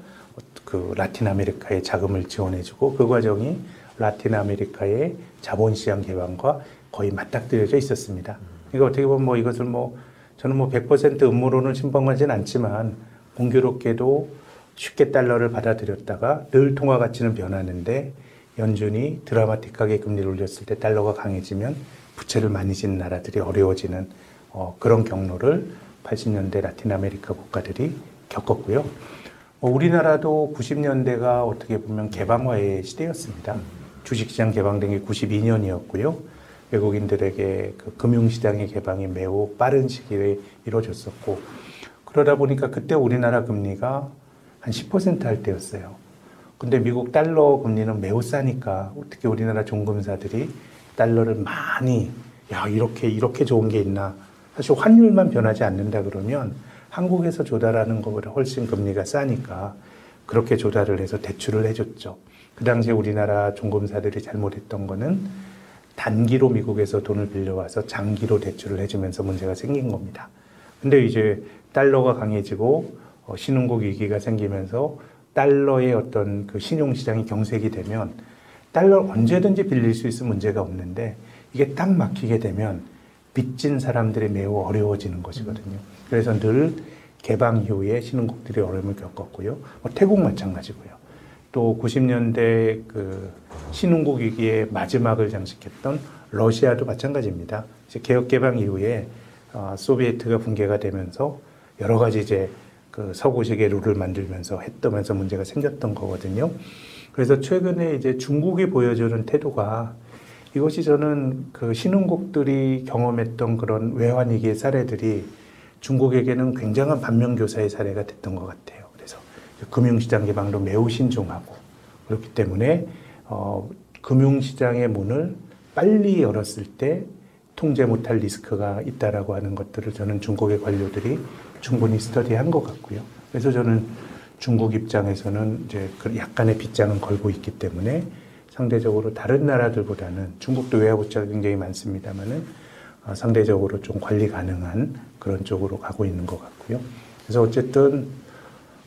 그 라틴 아메리카에 자금을 지원해주고 그 과정이 라틴 아메리카의 자본시장 개방과 거의 맞닥뜨려져 있었습니다. 그러니까 어떻게 보면 뭐 이것을 뭐 저는 뭐 100% 음모론을 신봉하진 않지만 공교롭게도 쉽게 달러를 받아들였다가 늘 통화 가치는 변하는데 연준이 드라마틱하게 금리를 올렸을 때 달러가 강해지면 부채를 많이 지는 나라들이 어려워지는 어, 그런 경로를 80년대 라틴 아메리카 국가들이 겪었고요. 어, 우리나라도 90년대가 어떻게 보면 개방화의 시대였습니다. 주식시장 개방된 게 92년이었고요. 외국인들에게 그 금융시장의 개방이 매우 빠른 시기에 이루어졌었고 그러다 보니까 그때 우리나라 금리가 한 10%할 때였어요. 근데 미국 달러 금리는 매우 싸니까 어떻게 우리나라 종금사들이 달러를 많이 야 이렇게 이렇게 좋은 게 있나 사실 환율만 변하지 않는다 그러면 한국에서 조달하는 것보다 훨씬 금리가 싸니까 그렇게 조달을 해서 대출을 해줬죠. 그 당시에 우리나라 종금사들이 잘못했던 거는 단기로 미국에서 돈을 빌려와서 장기로 대출을 해주면서 문제가 생긴 겁니다. 근데 이제 달러가 강해지고 어, 신흥국 위기가 생기면서 달러의 어떤 그 신용시장이 경색이 되면 달러를 언제든지 빌릴 수 있으면 문제가 없는데 이게 딱 막히게 되면 빚진 사람들이 매우 어려워지는 것이거든요. 그래서 늘 개방 이후에 신흥국들이 어려움을 겪었고요. 뭐 태국 마찬가지고요. 또 90년대 그 신흥국 위기의 마지막을 장식했던 러시아도 마찬가지입니다. 이제 개혁 개방 이후에 어, 소비에트가 붕괴가 되면서 여러 가지 이제 그 서구식의 룰을 만들면서 했다면서 문제가 생겼던 거거든요. 그래서 최근에 이제 중국이 보여주는 태도가 이것이 저는 그 신흥국들이 경험했던 그런 외환위기의 사례들이 중국에게는 굉장한 반면교사의 사례가 됐던 것 같아요. 그래서 금융시장 개방도 매우 신중하고 그렇기 때문에 어, 금융시장의 문을 빨리 열었을 때 통제 못할 리스크가 있다라고 하는 것들을 저는 중국의 관료들이 충분히 스터디한 것 같고요. 그래서 저는 중국 입장에서는 이제 그 약간의 빗장은 걸고 있기 때문에 상대적으로 다른 나라들보다는 중국도 외화부채가 굉장히 많습니다만은 어, 상대적으로 좀 관리 가능한 그런 쪽으로 가고 있는 것 같고요. 그래서 어쨌든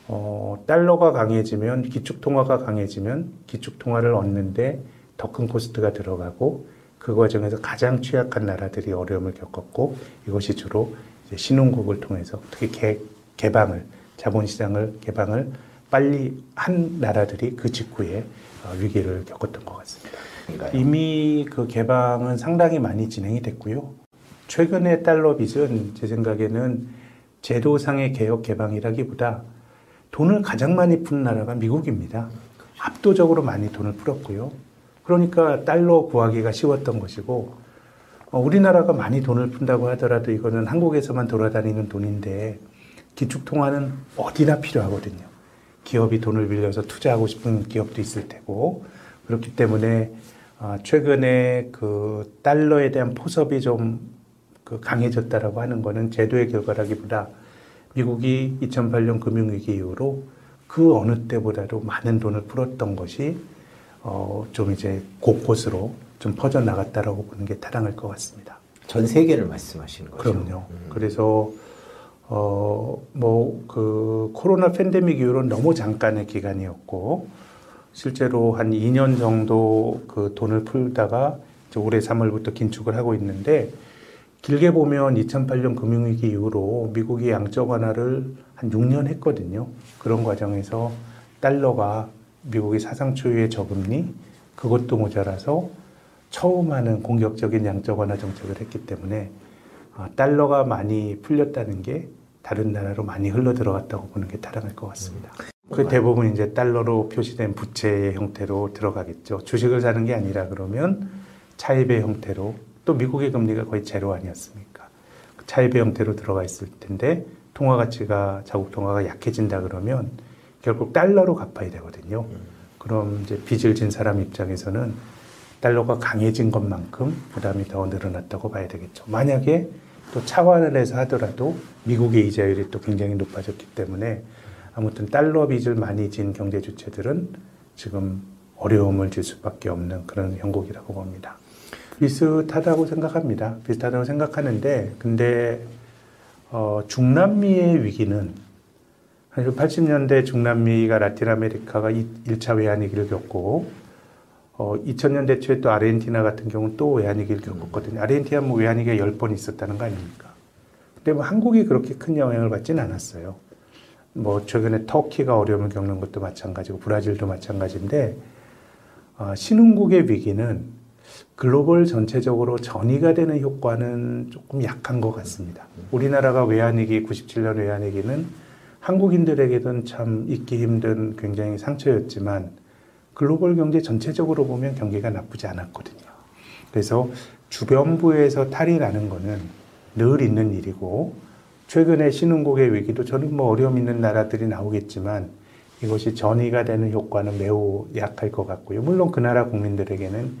어, 달러가 강해지면 기축 통화가 강해지면 기축 통화를 얻는데 더 큰 코스트가 들어가고 그 과정에서 가장 취약한 나라들이 어려움을 겪었고 이것이 주로 신흥국을 통해서 특히 개, 개방을 자본시장을 개방을 빨리 한 나라들이 그 직후에 어, 위기를 겪었던 것 같습니다. 이미 그 개방은 상당히 많이 진행이 됐고요. 최근의 달러 빚은 제 생각에는 제도상의 개혁 개방이라기보다 돈을 가장 많이 푼 나라가 미국입니다. 압도적으로 많이 돈을 풀었고요. 그러니까 달러 구하기가 쉬웠던 것이고 어, 우리나라가 많이 돈을 푼다고 하더라도 이거는 한국에서만 돌아다니는 돈인데 기축통화는 어디나 필요하거든요. 기업이 돈을 빌려서 투자하고 싶은 기업도 있을 테고 그렇기 때문에 어, 최근에 그 달러에 대한 포섭이 좀 그 강해졌다라고 하는 거는 제도의 결과라기보다 미국이 2008년 금융위기 이후로 그 어느 때보다도 많은 돈을 풀었던 것이 어, 좀 이제 곳곳으로 좀 퍼져 나갔다라고 보는 게 타당할 것 같습니다. 전 세계를 말씀하시는 거죠. 그럼요. 그래서 어 뭐 그 코로나 팬데믹 이후로는 너무 잠깐의 기간이었고 실제로 한 2년 정도 그 돈을 풀다가 올해 3월부터 긴축을 하고 있는데 길게 보면 2008년 금융위기 이후로 미국이 양적 완화를 한 6년 했거든요. 그런 과정에서 달러가 미국의 사상 초유의 저금리 그것도 모자라서 처음 하는 공격적인 양적 완화 정책을 했기 때문에 아, 달러가 많이 풀렸다는 게 다른 나라로 많이 흘러 들어갔다고 보는 게 타당할 것 같습니다. 그 대부분 이제 달러로 표시된 부채의 형태로 들어가겠죠. 주식을 사는 게 아니라 그러면 차입의 형태로 또 미국의 금리가 거의 제로 아니었습니까? 그 차입의 형태로 들어가 있을 텐데 통화 가치가 자국 통화가 약해진다 그러면 결국 달러로 갚아야 되거든요. 그럼 이제 빚을 진 사람 입장에서는 달러가 강해진 것만큼 부담이 더 늘어났다고 봐야 되겠죠. 만약에 또 차환을 해서 하더라도 미국의 이자율이 또 굉장히 높아졌기 때문에 아무튼 달러 빚을 많이 진 경제 주체들은 지금 어려움을 줄 수밖에 없는 그런 형국이라고 봅니다. 비슷하다고 생각합니다. 비슷하다고 생각하는데 근데 어, 중남미의 위기는 사실 80년대 중남미가 라틴 아메리카가 1차 외환위기를 겪고 어, 2000년대 초에 또 아르헨티나 같은 경우는 또 외환위기를 겪었거든요. 아르헨티나 뭐 외환위기가 10번 있었다는 거 아닙니까? 근데 뭐 한국이 그렇게 큰 영향을 받지는 않았어요. 뭐 최근에 터키가 어려움을 겪는 것도 마찬가지고 브라질도 마찬가지인데 어, 신흥국의 위기는 글로벌 전체적으로 전이가 되는 효과는 조금 약한 것 같습니다. 우리나라가 외환위기 97년 외환위기는 한국인들에게는 참 잊기 힘든 굉장히 상처였지만 글로벌 경제 전체적으로 보면 경기가 나쁘지 않았거든요. 그래서 주변부에서 탈이 나는 거는 늘 있는 일이고 최근에 신흥국의 위기도 저는 뭐 어려움 있는 나라들이 나오겠지만 이것이 전이가 되는 효과는 매우 약할 것 같고요. 물론 그 나라 국민들에게는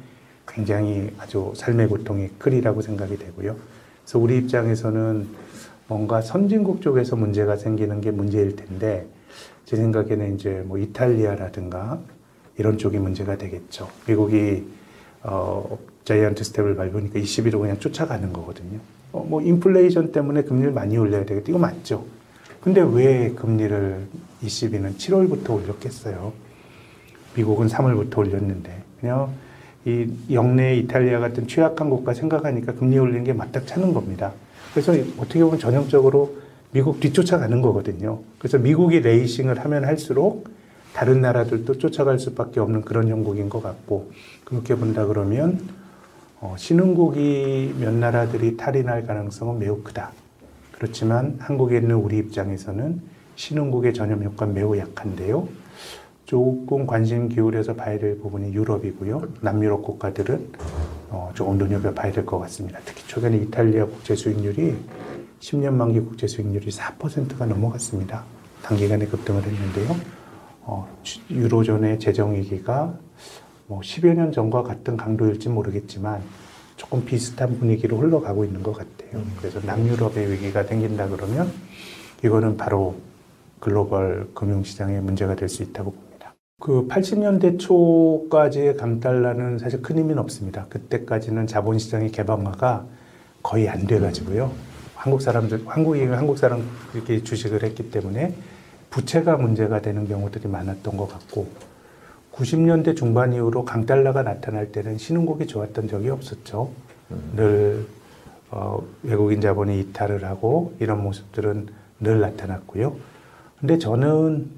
굉장히 아주 삶의 고통이 크리라고 생각이 되고요. 그래서 우리 입장에서는 뭔가 선진국 쪽에서 문제가 생기는 게 문제일 텐데 제 생각에는 이제 뭐 이탈리아라든가 이런 쪽이 문제가 되겠죠. 미국이 어, giant step을 밟으니까 21로 그냥 쫓아가는 거거든요. 어, 뭐 인플레이션 때문에 금리를 많이 올려야 되겠다. 이거 맞죠. 근데 왜 금리를 22는 7월부터 올렸겠어요? 미국은 3월부터 올렸는데 그냥 이 역내 이탈리아 같은 취약한 국가 생각하니까 금리 올리는 게 마뜩찮은 겁니다. 그래서 어떻게 보면 전형적으로 미국 뒤쫓아가는 거거든요. 그래서 미국이 racing을 하면 할수록 다른 나라들도 쫓아갈 수밖에 없는 그런 형국인 것 같고 그렇게 본다 그러면 어, 신흥국이 몇 나라들이 탈이 날 가능성은 매우 크다. 그렇지만 한국에 있는 우리 입장에서는 신흥국의 전염 효과는 매우 약한데요. 조금 관심 기울여서 봐야 될 부분이 유럽이고요. 남유럽 국가들은 어, 조금 눈여겨봐야 될 것 같습니다. 특히 최근에 이탈리아 국제 수익률이 10년 만기 국제 수익률이 4%가 넘어갔습니다. 단기간에 급등을 했는데요. 어, 유로존의 재정 위기가 뭐 10여 년 전과 같은 강도일지 모르겠지만 조금 비슷한 분위기로 흘러가고 있는 것 같아요. 그래서 남유럽의 위기가 생긴다 그러면 이거는 바로 글로벌 금융시장의 문제가 될 수 있다고 봅니다. 그 80년대 초까지의 감달라는 사실 큰 의미는 없습니다. 그때까지는 자본시장의 개방화가 거의 안 돼가지고요. 한국 사람들, 한국인, 한국 사람 이렇게 주식을 했기 때문에 부채가 문제가 되는 경우들이 많았던 것 같고 90년대 중반 이후로 강달러가 나타날 때는 신흥국이 좋았던 적이 없었죠. 늘 어, 외국인 자본이 이탈을 하고 이런 모습들은 늘 나타났고요. 근데 저는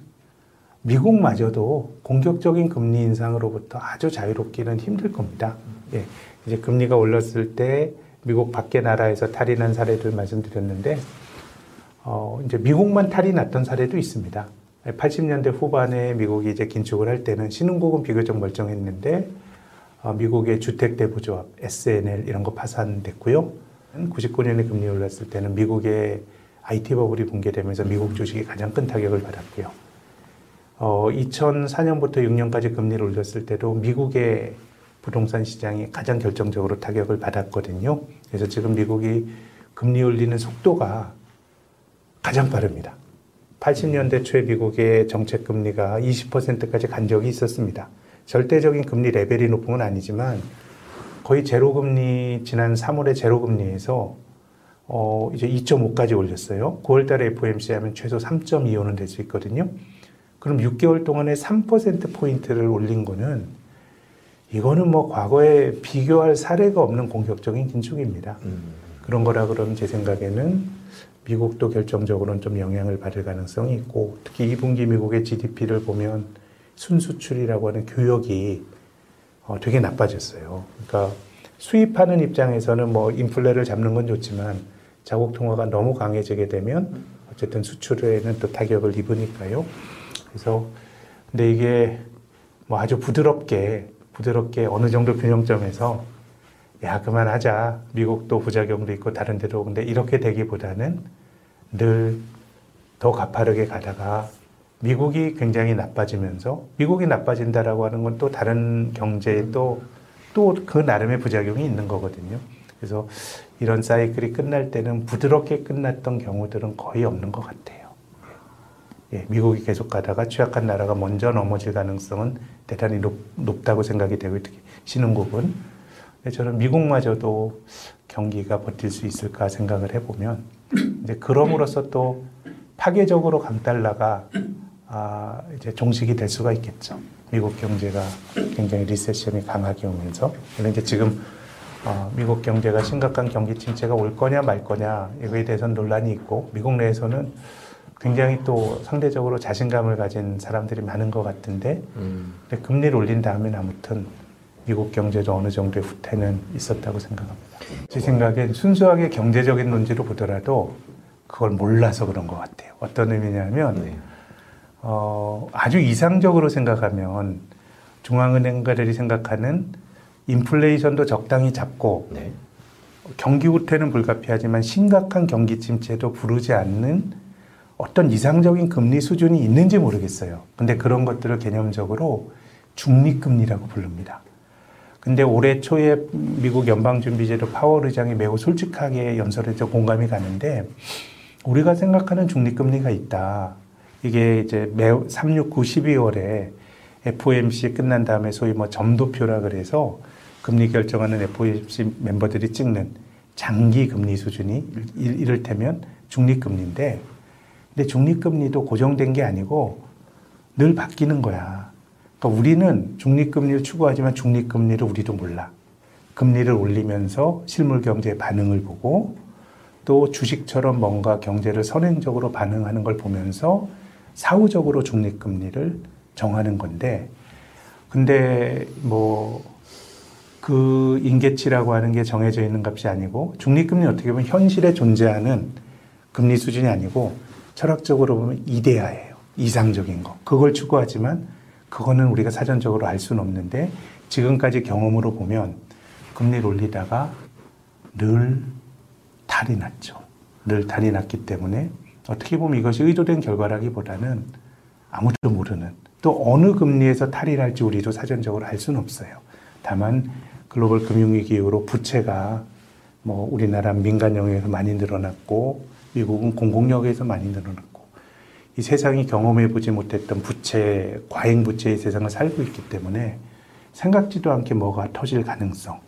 미국마저도 공격적인 금리 인상으로부터 아주 자유롭기는 힘들 겁니다. 예, 이제 금리가 올랐을 때 미국 밖의 나라에서 탈이 난 사례들 말씀드렸는데 어, 이제 미국만 탈이 났던 사례도 있습니다. 80년대 후반에 미국이 이제 긴축을 할 때는 신흥국은 비교적 멀쩡했는데 어, 미국의 주택대부조합 SNL 이런 거 파산됐고요. 99년에 금리 올랐을 때는 미국의 IT 버블이 붕괴되면서 미국 주식이 가장 큰 타격을 받았고요. 어, 2004년부터 6년까지 금리를 올렸을 때도 미국의 부동산 시장이 가장 결정적으로 타격을 받았거든요. 그래서 지금 미국이 금리 올리는 속도가 가장 빠릅니다. 80년대 초에 미국의 정책 금리가 20%까지 간 적이 있었습니다. 절대적인 금리 레벨이 높은 건 아니지만 거의 제로 금리 지난 3월에 제로 금리에서 어 이제 2.5까지 올렸어요. 9월 달에 FOMC 하면 최소 3.25는 될 수 있거든요. 그럼 6개월 동안에 3% 포인트를 올린 거는 이거는 뭐 과거에 비교할 사례가 없는 공격적인 긴축입니다. 그런 거라 그러면 제 생각에는 미국도 결정적으로는 좀 영향을 받을 가능성이 있고 특히 2분기 미국의 GDP를 보면 순수출이라고 하는 교역이 어, 되게 나빠졌어요. 그러니까 수입하는 입장에서는 뭐 인플레를 잡는 건 좋지만 자국 통화가 너무 강해지게 되면 어쨌든 수출에는 또 타격을 입으니까요. 그래서 근데 이게 뭐 아주 부드럽게 부드럽게 어느 정도 균형점에서 야 그만하자 미국도 부작용도 있고 다른 데도 근데 이렇게 되기보다는 늘 더 가파르게 가다가 미국이 굉장히 나빠지면서 미국이 나빠진다라고 하는 건 또 다른 경제에 또 또 그 나름의 부작용이 있는 거거든요. 그래서 이런 사이클이 끝날 때는 부드럽게 끝났던 경우들은 거의 없는 것 같아요. 예, 미국이 계속 가다가 취약한 나라가 먼저 넘어질 가능성은 대단히 높, 높다고 생각이 되고 특히 신흥국은 저는 미국마저도 경기가 버틸 수 있을까 생각을 해보면 이제 그럼으로써 또 파괴적으로 강달러가 아, 이제 종식이 될 수가 있겠죠. 미국 경제가 굉장히 리세션이 강하게 오면서. 근데 이제 지금 어, 미국 경제가 심각한 경기 침체가 올 거냐 말 거냐 이거에 대해서는 논란이 있고 미국 내에서는 굉장히 또 상대적으로 자신감을 가진 사람들이 많은 것 같은데 근데 금리를 올린 다음엔 아무튼 미국 경제도 어느 정도의 후퇴는 있었다고 생각합니다. 제 생각엔 순수하게 경제적인 논지로 보더라도 그걸 몰라서 그런 것 같아요. 어떤 의미냐면 어, 아주 이상적으로 생각하면 중앙은행가들이 생각하는 인플레이션도 적당히 잡고 네. 경기 후퇴는 불가피하지만 심각한 경기 침체도 부르지 않는 어떤 이상적인 금리 수준이 있는지 모르겠어요. 근데 그런 것들을 개념적으로 중립금리라고 부릅니다. 근데 올해 초에 미국 연방준비제도 파월 의장이 매우 솔직하게 연설해서 공감이 가는데 우리가 생각하는 중립금리가 있다. 이게 이제 매우 3, 6, 9, 12월에 FOMC 끝난 다음에 소위 뭐 점도표라 그래서 금리 결정하는 FOMC 멤버들이 찍는 장기 금리 수준이 일- 이를테면 중립금리인데 근데 중립금리도 고정된 게 아니고 늘 바뀌는 거야. 그러니까 우리는 중립금리를 추구하지만 중립금리를 우리도 몰라. 금리를 올리면서 실물 경제의 반응을 보고 또 주식처럼 뭔가 경제를 선행적으로 반응하는 걸 보면서 사후적으로 중립금리를 정하는 건데 근데 뭐 그 인계치라고 하는 게 정해져 있는 값이 아니고 중립금리 는 어떻게 보면 현실에 존재하는 금리 수준이 아니고 철학적으로 보면 이데아예요. 이상적인 거. 그걸 추구하지만 그거는 우리가 사전적으로 알 수는 없는데 지금까지 경험으로 보면 금리를 올리다가 늘 탈이 났죠. 늘 탈이 났기 때문에 어떻게 보면 이것이 의도된 결과라기보다는 아무도 모르는 또 어느 금리에서 탈이 날지 우리도 사전적으로 알 수는 없어요. 다만 글로벌 금융위기 이후로 부채가 뭐 우리나라 민간 영역에서 많이 늘어났고 미국은 공공역에서 많이 늘어났고 이 세상이 경험해 보지 못했던 부채 과잉 부채의 세상을 살고 있기 때문에 생각지도 않게 뭐가 터질 가능성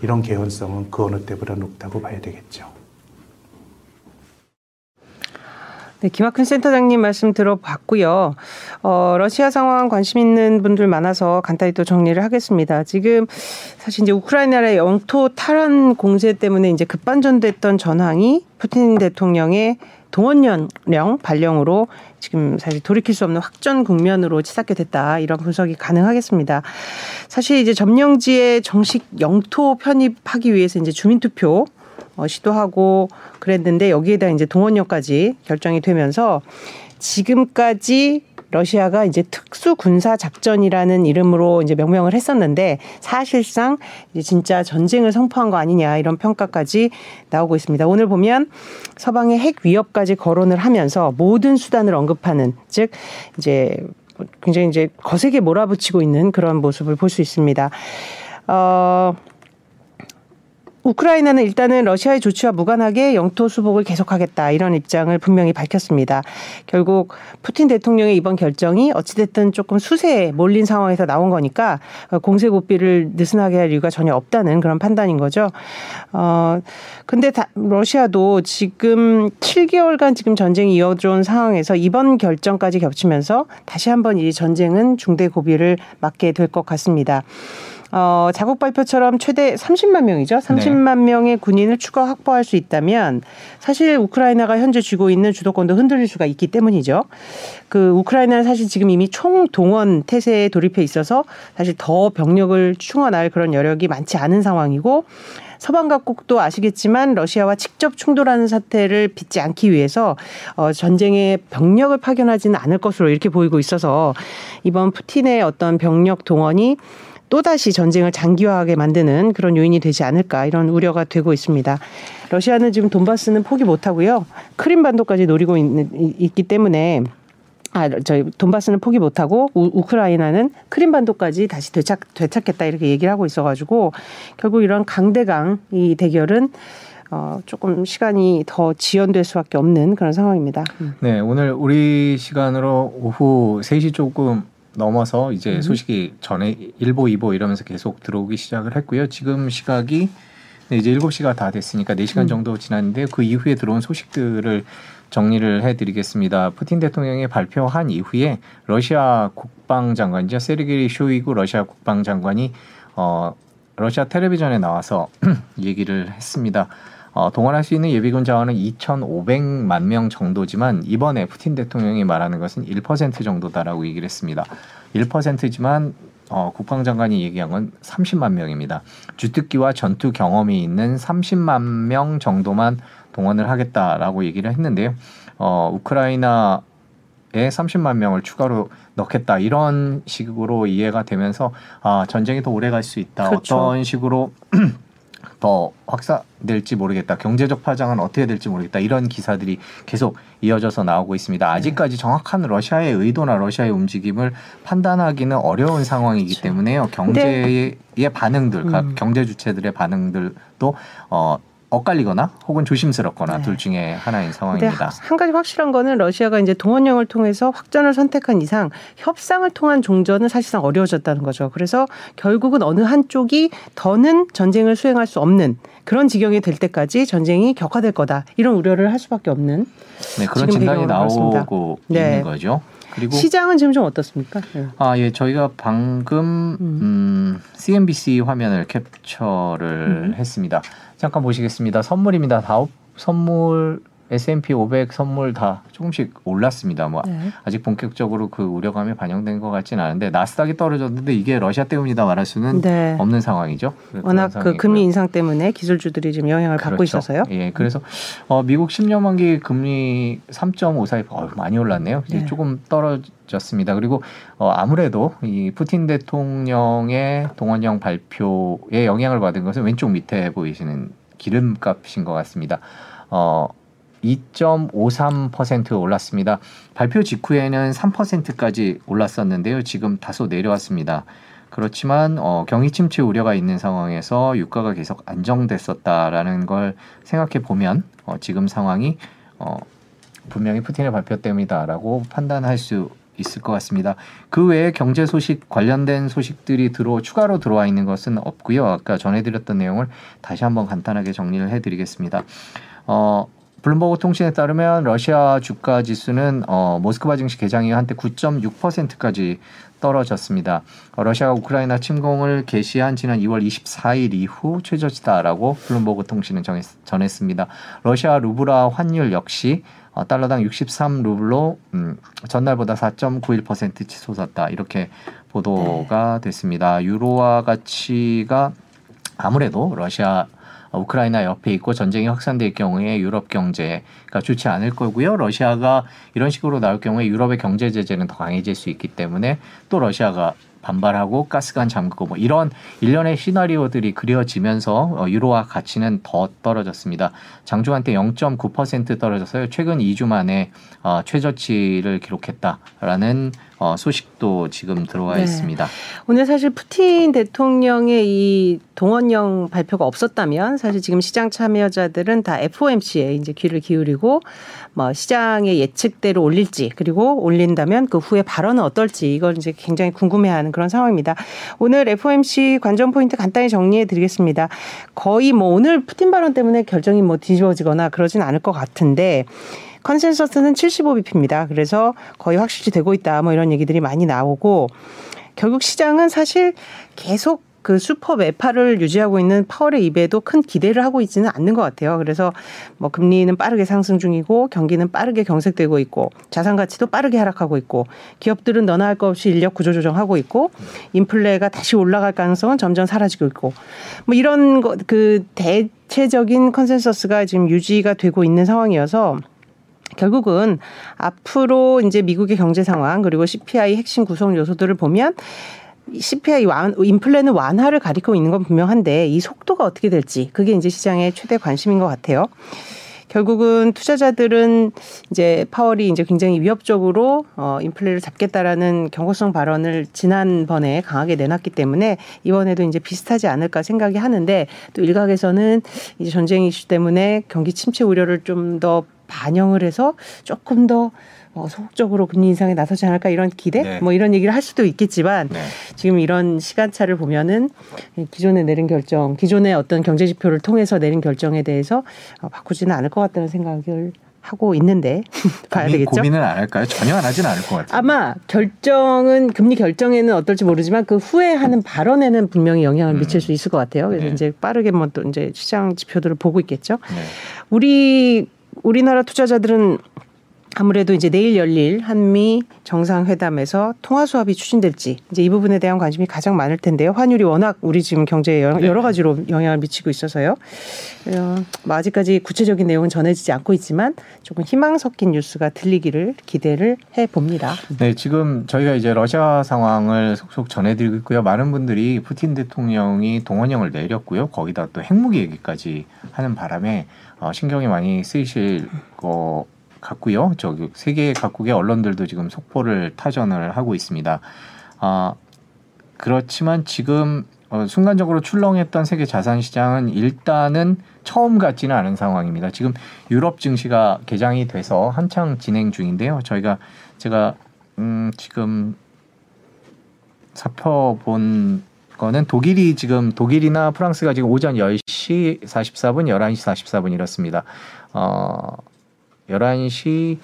이런 개연성은 그 어느 때보다 높다고 봐야 되겠죠. 네, 김학근 센터장님 말씀 들어봤고요. 어, 러시아 상황 관심 있는 분들 많아서 간단히 또 정리를 하겠습니다. 지금 사실 이제 우크라이나의 영토 탈환 공세 때문에 이제 급반전됐던 전황이 푸틴 대통령의 동원령 발령으로 지금 사실 돌이킬 수 없는 확전 국면으로 치닫게 됐다 이런 분석이 가능하겠습니다. 사실 이제 점령지에 정식 영토 편입하기 위해서 이제 주민투표 어, 시도하고 그랬는데 여기에다 이제 동원령까지 결정이 되면서 지금까지 러시아가 이제 특수 군사 작전이라는 이름으로 이제 명명을 했었는데 사실상 이제 진짜 전쟁을 선포한 거 아니냐 이런 평가까지 나오고 있습니다. 오늘 보면 서방의 핵 위협까지 거론을 하면서 모든 수단을 언급하는 즉 이제 굉장히 이제 거세게 몰아붙이고 있는 그런 모습을 볼 수 있습니다. 어, 우크라이나는 일단은 러시아의 조치와 무관하게 영토 수복을 계속하겠다 이런 입장을 분명히 밝혔습니다. 결국 푸틴 대통령의 이번 결정이 어찌됐든 조금 수세에 몰린 상황에서 나온 거니까 공세 고삐를 느슨하게 할 이유가 전혀 없다는 그런 판단인 거죠. 어 근데 다, 러시아도 지금 7개월간 지금 전쟁이 이어져온 상황에서 이번 결정까지 겹치면서 다시 한번 이 전쟁은 중대 고비를 맞게 될 것 같습니다. 어, 자국 발표처럼 최대 30만 명이죠. 30만 네. 명의 군인을 추가 확보할 수 있다면 사실 우크라이나가 현재 쥐고 있는 주도권도 흔들릴 수가 있기 때문이죠. 그 우크라이나는 사실 지금 이미 총동원 태세에 돌입해 있어서 사실 더 병력을 충원할 그런 여력이 많지 않은 상황이고 서방 각국도 아시겠지만 러시아와 직접 충돌하는 사태를 빚지 않기 위해서 어, 전쟁에 병력을 파견하지는 않을 것으로 이렇게 보이고 있어서 이번 푸틴의 어떤 병력 동원이 또다시 전쟁을 장기화하게 만드는 그런 요인이 되지 않을까 이런 우려가 되고 있습니다. 러시아는 지금 돈바스는 포기 못하고요. 크림반도까지 노리고 있는, 있기 때문에 아, 저희 돈바스는 포기 못하고 우, 크라이나는 크림반도까지 다시 되찾, 되찾겠다 이렇게 얘기를 하고 있어가지고 결국 이런 강대강 이 대결은 어, 조금 시간이 더 지연될 수밖에 없는 그런 상황입니다. 네, 오늘 우리 시간으로 오후 3시 조금 넘어서 이제 소식이 전에 1보, 2보 이러면서 계속 들어오기 시작을 했고요. 지금 시각이 네, 이제 7시가 다 됐으니까 4시간 정도 지났는데 그 이후에 들어온 소식들을 정리를 해드리겠습니다. 푸틴 대통령이 발표한 이후에 러시아 국방장관이죠. 세르게이 쇼이구 러시아 국방장관이 어, 러시아 텔레비전에 나와서 얘기를 했습니다. 어, 동원할 수 있는 예비군 자원은 2,500만 명 정도지만 이번에 푸틴 대통령이 말하는 것은 1% 정도다라고 얘기를 했습니다. 1%지만 어, 국방장관이 얘기한 건 30만 명입니다. 주특기와 전투 경험이 있는 30만 명 정도만 동원을 하겠다라고 얘기를 했는데요. 어, 우크라이나 에 30만 명을 추가로 넣겠다 이런 식으로 이해가 되면서 아 전쟁이 더 오래 갈 수 있다 그렇죠. 어떤 식으로 더 확산될지 모르겠다. 경제적 파장은 어떻게 될지 모르겠다. 이런 기사들이 계속 이어져서 나오고 있습니다. 아직까지 정확한 러시아의 의도나 러시아의 움직임을 판단하기는 어려운 상황이기 때문에요. 경제의 반응들, 각 음. 경제 주체들의 반응들도 어 엇갈리거나 혹은 조심스럽거나 네. 둘 중에 하나인 상황입니다. 한 가지 확실한 거는 러시아가 이제 동원령을 통해서 확전을 선택한 이상 협상을 통한 종전은 사실상 어려워졌다는 거죠. 그래서 결국은 어느 한쪽이 더는 전쟁을 수행할 수 없는 그런 지경이 될 때까지 전쟁이 격화될 거다. 이런 우려를 할 수밖에 없는 네, 그런 진단이. 나오고 네. 있는 거죠. 그리고 시장은 지금 좀 어떻습니까? 네. 아, 예, 저희가 방금 음, CNBC 화면을 캡처를 음. 했습니다. 잠깐 보시겠습니다. 선물입니다. 다 선물 S&P 500 선물 다 조금씩 올랐습니다. 뭐 네. 아직 본격적으로 그 우려감이 반영된 것 같지는 않은데 나스닥이 떨어졌는데 이게 러시아 때문이다 말할 수는 네. 없는 상황이죠. 그런 워낙 그. 금리 인상 때문에 기술주들이 지금 영향을 받고 그렇죠. 있어서요. 예, 그래서 어, 미국 10년 만기 금리 3.54 어, 많이 올랐네요. 이제 네. 조금 떨어졌습니다. 그리고 어, 아무래도 이 푸틴 대통령의 동원령 발표에 영향을 받은 것은 왼쪽 밑에 보이시는 기름값인 것 같습니다. 어, 2.53% 올랐습니다. 발표 직후에는 3%까지 올랐었는데요. 지금 다소 내려왔습니다. 그렇지만 어, 경기 침체 우려가 있는 상황에서 유가가 계속 안정됐었다라는 걸 생각해 보면 어, 지금 상황이 어, 분명히 푸틴의 발표 때문이다라고 판단할 수 있을 것 같습니다. 그 외에 경제 소식 관련된 소식들이 들어 추가로 들어와 있는 것은 없고요. 아까 전해드렸던 내용을 다시 한번 간단하게 정리를 해드리겠습니다. 어, 블룸버그 통신에 따르면 러시아 주가 지수는 어, 모스크바 증시 개장 이후 한때 9.6%까지 떨어졌습니다. 어, 러시아가 우크라이나 침공을 개시한 지난 2월 24일 이후 최저치다라고 블룸버그 통신은 정했, 전했습니다. 러시아 루브라 환율 역시 어, 달러당 63루블로 음, 전날보다 4.91% 치솟았다 이렇게 보도가 됐습니다. 유로화 가치가 아무래도 러시아 어, 우크라이나 옆에 있고 전쟁이 확산될 경우에 유럽 경제가 좋지 않을 거고요. 러시아가 이런 식으로 나올 경우에 유럽의 경제 제재는 더 강해질 수 있기 때문에 또 러시아가 반발하고 가스관 잠그고 뭐 이런 일련의 시나리오들이 그려지면서 어, 유로화 가치는 더 떨어졌습니다. 장중한테 0.9% 떨어져서요. 최근 2주 만에 어, 최저치를 기록했다라는 어, 소식도 지금 들어와 네. 있습니다. 오늘 사실 푸틴 대통령의 이 동원령 발표가 없었다면 사실 지금 시장 참여자들은 다 FOMC에 이제 귀를 기울이고 뭐 시장의 예측대로 올릴지 그리고 올린다면 그 후에 발언은 어떨지 이걸 이제 굉장히 궁금해하는 그런 상황입니다. 오늘 FOMC 관전 포인트 간단히 정리해 드리겠습니다. 거의 뭐 오늘 푸틴 발언 때문에 결정이 뭐 뒤집어지거나 그러진 않을 것 같은데 consensus는 75bp입니다. 그래서 거의 확실히 되고 있다. 뭐 이런 얘기들이 많이 나오고 결국 시장은 사실 계속 그 슈퍼 매파를 유지하고 있는 파월의 입에도 큰 기대를 하고 있지는 않는 것 같아요. 그래서 뭐 금리는 빠르게 상승 중이고 경기는 빠르게 경색되고 있고 자산 가치도 빠르게 하락하고 있고 기업들은 너나 할 것 없이 인력 구조 조정하고 있고 인플레가 다시 올라갈 가능성은 점점 사라지고 있고 뭐 이런 거 그 대체적인 consensus가 지금 유지가 되고 있는 상황이어서 결국은 앞으로 이제 미국의 경제 상황 그리고 CPI 핵심 구성 요소들을 보면 CPI 완, 인플레는 완화를 가리키고 있는 건 분명한데 이 속도가 어떻게 될지 그게 이제 시장의 최대 관심인 것 같아요. 결국은 투자자들은 이제 파월이 이제 굉장히 위협적으로 어 인플레를 잡겠다라는 경고성 발언을 지난번에 강하게 내놨기 때문에 이번에도 이제 비슷하지 않을까 생각이 하는데 또 일각에서는 이제 전쟁 이슈 때문에 경기 침체 우려를 좀더 반영을 해서 조금 더 어, 소극적으로 금리 인상에 나서지 않을까 이런 기대 네. 뭐 이런 얘기를 할 수도 있겠지만 네. 지금 이런 시간차를 보면은 기존에 내린 결정, 기존의 어떤 경제 지표를 통해서 내린 결정에 대해서 어, 바꾸지는 않을 것 같다는 생각을 하고 있는데 봐야 고민, 되겠죠. 고민은 안 할까요? 전혀 안 하진 않을 것 같아요. 아마 결정은 금리 결정에는 어떨지 모르지만 그 후에 하는 발언에는 분명히 영향을 미칠 수 있을 것 같아요. 그래서 네. 이제 빠르게 뭐 또 이제 시장 지표들을 보고 있겠죠. 네. 우리 우리나라 투자자들은 아무래도 이제 내일 열릴 한미 정상회담에서 통화 수합이 추진될지 이제 이 부분에 대한 관심이 가장 많을 텐데요. 환율이 워낙 우리 지금 경제에 여러, 여러 가지로 영향을 미치고 있어서요. 어, 뭐 아직까지 구체적인 내용은 전해지지 않고 있지만 조금 희망 섞인 뉴스가 들리기를 기대를 해 봅니다. 네, 지금 저희가 이제 러시아 상황을 속속 전해드리고 있고요. 많은 분들이 푸틴 대통령이 동원령을 내렸고요. 거기다 또 핵무기 얘기까지 하는 바람에 어, 신경이 많이 쓰이실 것 같고요. 저기 세계 각국의 언론들도 지금 속보를 타전을 하고 있습니다. 아, 그렇지만 지금 어, 순간적으로 출렁했던 세계 자산 시장은 일단은 처음 같지는 않은 상황입니다. 지금 유럽 증시가 개장이 돼서 한창 진행 중인데요. 저희가 제가 음, 지금 살펴본 거는 독일이 지금 독일이나 프랑스가 지금 오전 10시 44분, 11시 44분 이렇습니다. 어, 11시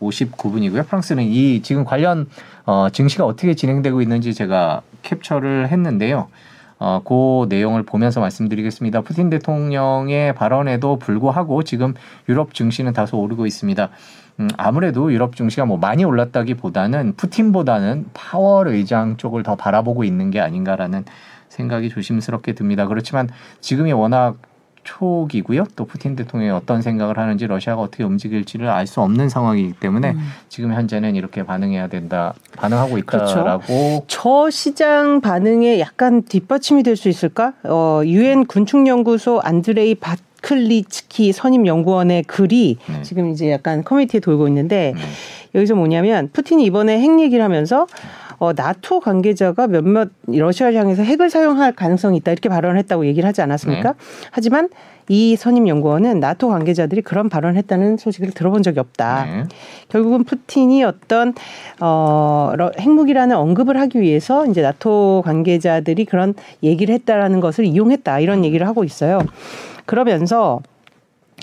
59분이고요. 프랑스는 이 지금 관련 어, 증시가 어떻게 진행되고 있는지 제가 캡처를 했는데요. 어, 그 내용을 보면서 말씀드리겠습니다. 푸틴 대통령의 발언에도 불구하고 지금 유럽 증시는 다소 오르고 있습니다. 음, 아무래도 유럽 증시가 뭐 많이 올랐다기보다는 푸틴보다는 파월 의장 쪽을 더 바라보고 있는 게 아닌가라는 생각이 조심스럽게 듭니다. 그렇지만 지금이 워낙 초기고요. 또 푸틴 대통령이 어떤 생각을 하는지 러시아가 어떻게 움직일지를 알 수 없는 상황이기 때문에 음. 지금 현재는 이렇게 반응해야 된다, 반응하고 그렇죠. 있다라고 저 시장 반응에 약간 뒷받침이 될 수 있을까? 어, 유엔 군축 연구소 안드레이 바 클리츠키 선임 연구원의 글이 네. 지금 이제 약간 커뮤니티에 돌고 있는데 네. 여기서 뭐냐면 푸틴이 이번에 핵 얘기를 하면서 어, 나토 관계자가 몇몇 러시아를 향해서 핵을 사용할 가능성이 있다 이렇게 발언을 했다고 얘기를 하지 않았습니까? 네. 하지만 이 선임 연구원은 나토 관계자들이 그런 발언을 했다는 소식을 들어본 적이 없다. 네. 결국은 푸틴이 어떤 어 러- 핵무기라는 언급을 하기 위해서 이제 나토 관계자들이 그런 얘기를 했다라는 것을 이용했다 이런 얘기를 하고 있어요. 그러면서